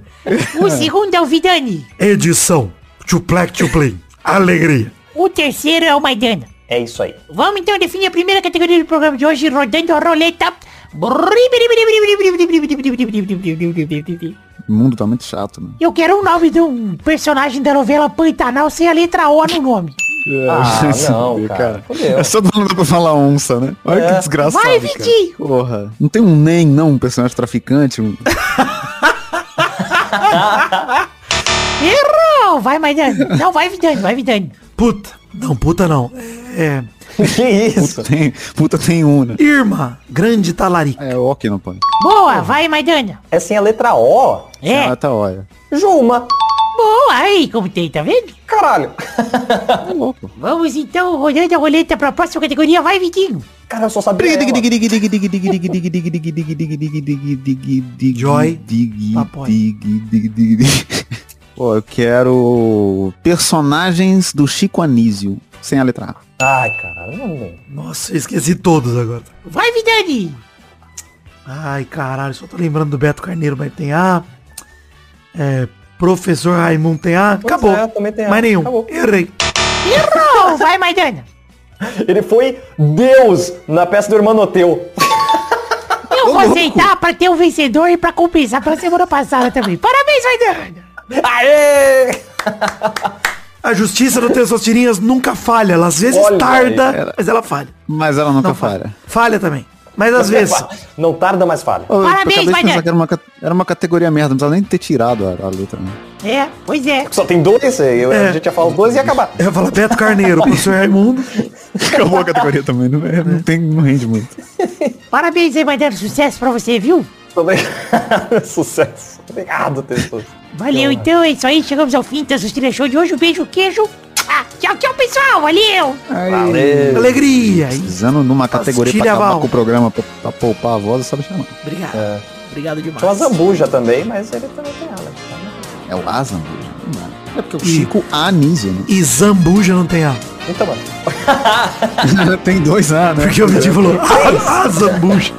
O segundo é o Vidani. Edição. Tuplec, tuplim. Alegria. O terceiro é o Maidana. É isso aí. Vamos então definir a primeira categoria do programa de hoje, rodando a roleta. O mundo tá muito chato, né? Eu quero o nome de um personagem da novela Pantanal sem a letra O no nome. Ah, não, bebê, cara. Fudeu. É só não dá pra falar onça, né? Olha É. que desgraçado, Vai, cara. Vitinho. Porra. Não tem um nem, não, um personagem traficante. um- Errou! Vai, Maidana. Não, vai, Vidani, vai, Vidani. Puta. Não, puta não. É. que isso? Puta tem, puta tem um, né? Irma. Grande talarica. É, o que não põe. Boa, vai, Maidana. É sem a letra O? É, Ah, tá, olha. Juma. Boa, aí, como tem, tá vendo? Caralho. É louco. Vamos então, rodando a roleta pra próxima categoria, vai, Vitinho. Cara, eu só sabia ela. Joy. Pô, eu quero personagens do Chico Anísio, sem a letra A. Ai, caralho. Nossa, eu esqueci todos agora. Vai, Vidani. Ai, caralho, só tô lembrando do Beto Carneiro, mas tem A. É, Professor Raimundo tem A. Pois Acabou. é, também tem A. Mais nenhum. Acabou. Errei. Errou, vai, Maidana. Ele foi Deus na peça do Hermanoteu. Eu vou aceitar pra ter um vencedor e pra compensar pela semana passada também. Parabéns, Maidana. Aê! A justiça do Testostirinhas nunca falha. Ela às vezes Olha tarda, aí, mas ela falha. Mas ela nunca Não falha. Falha também. Mas às vezes. Não tarda, mas falha. Eu Parabéns, acabei de Maidana. pensar que era uma, era uma categoria merda, não precisava nem ter tirado a, a letra. Né? É, pois é. Só tem dois, eu, É. a gente ia falar os dois e ia acabar. Eu ia falar Beto Carneiro, professor Raimundo. Acabou a categoria também, não, é- não tem, não rende muito. Parabéns aí, Maidana. Sucesso pra você, viu? Obrigado. Sucesso. Obrigado, Testoso. Valeu, então é isso aí. Chegamos ao fim dessa Trilha Show de hoje. Um beijo, queijo. Ah, tchau, tchau, pessoal. Valeu. Valeu. Alegria. Precisando numa categoria pra Auxilia, acabar Val. com o programa, pra, pra poupar a voz, sabe chamar. Obrigado. É. Obrigado demais. Tinha uma zambuja também, mas ele também tem ela. É o Azambuja. É porque o Chico Anísio, né? E Zambuja não tem A. Então, mano. tem dois A, né? Porque o Vitinho falou, ah, ah, Zambuja.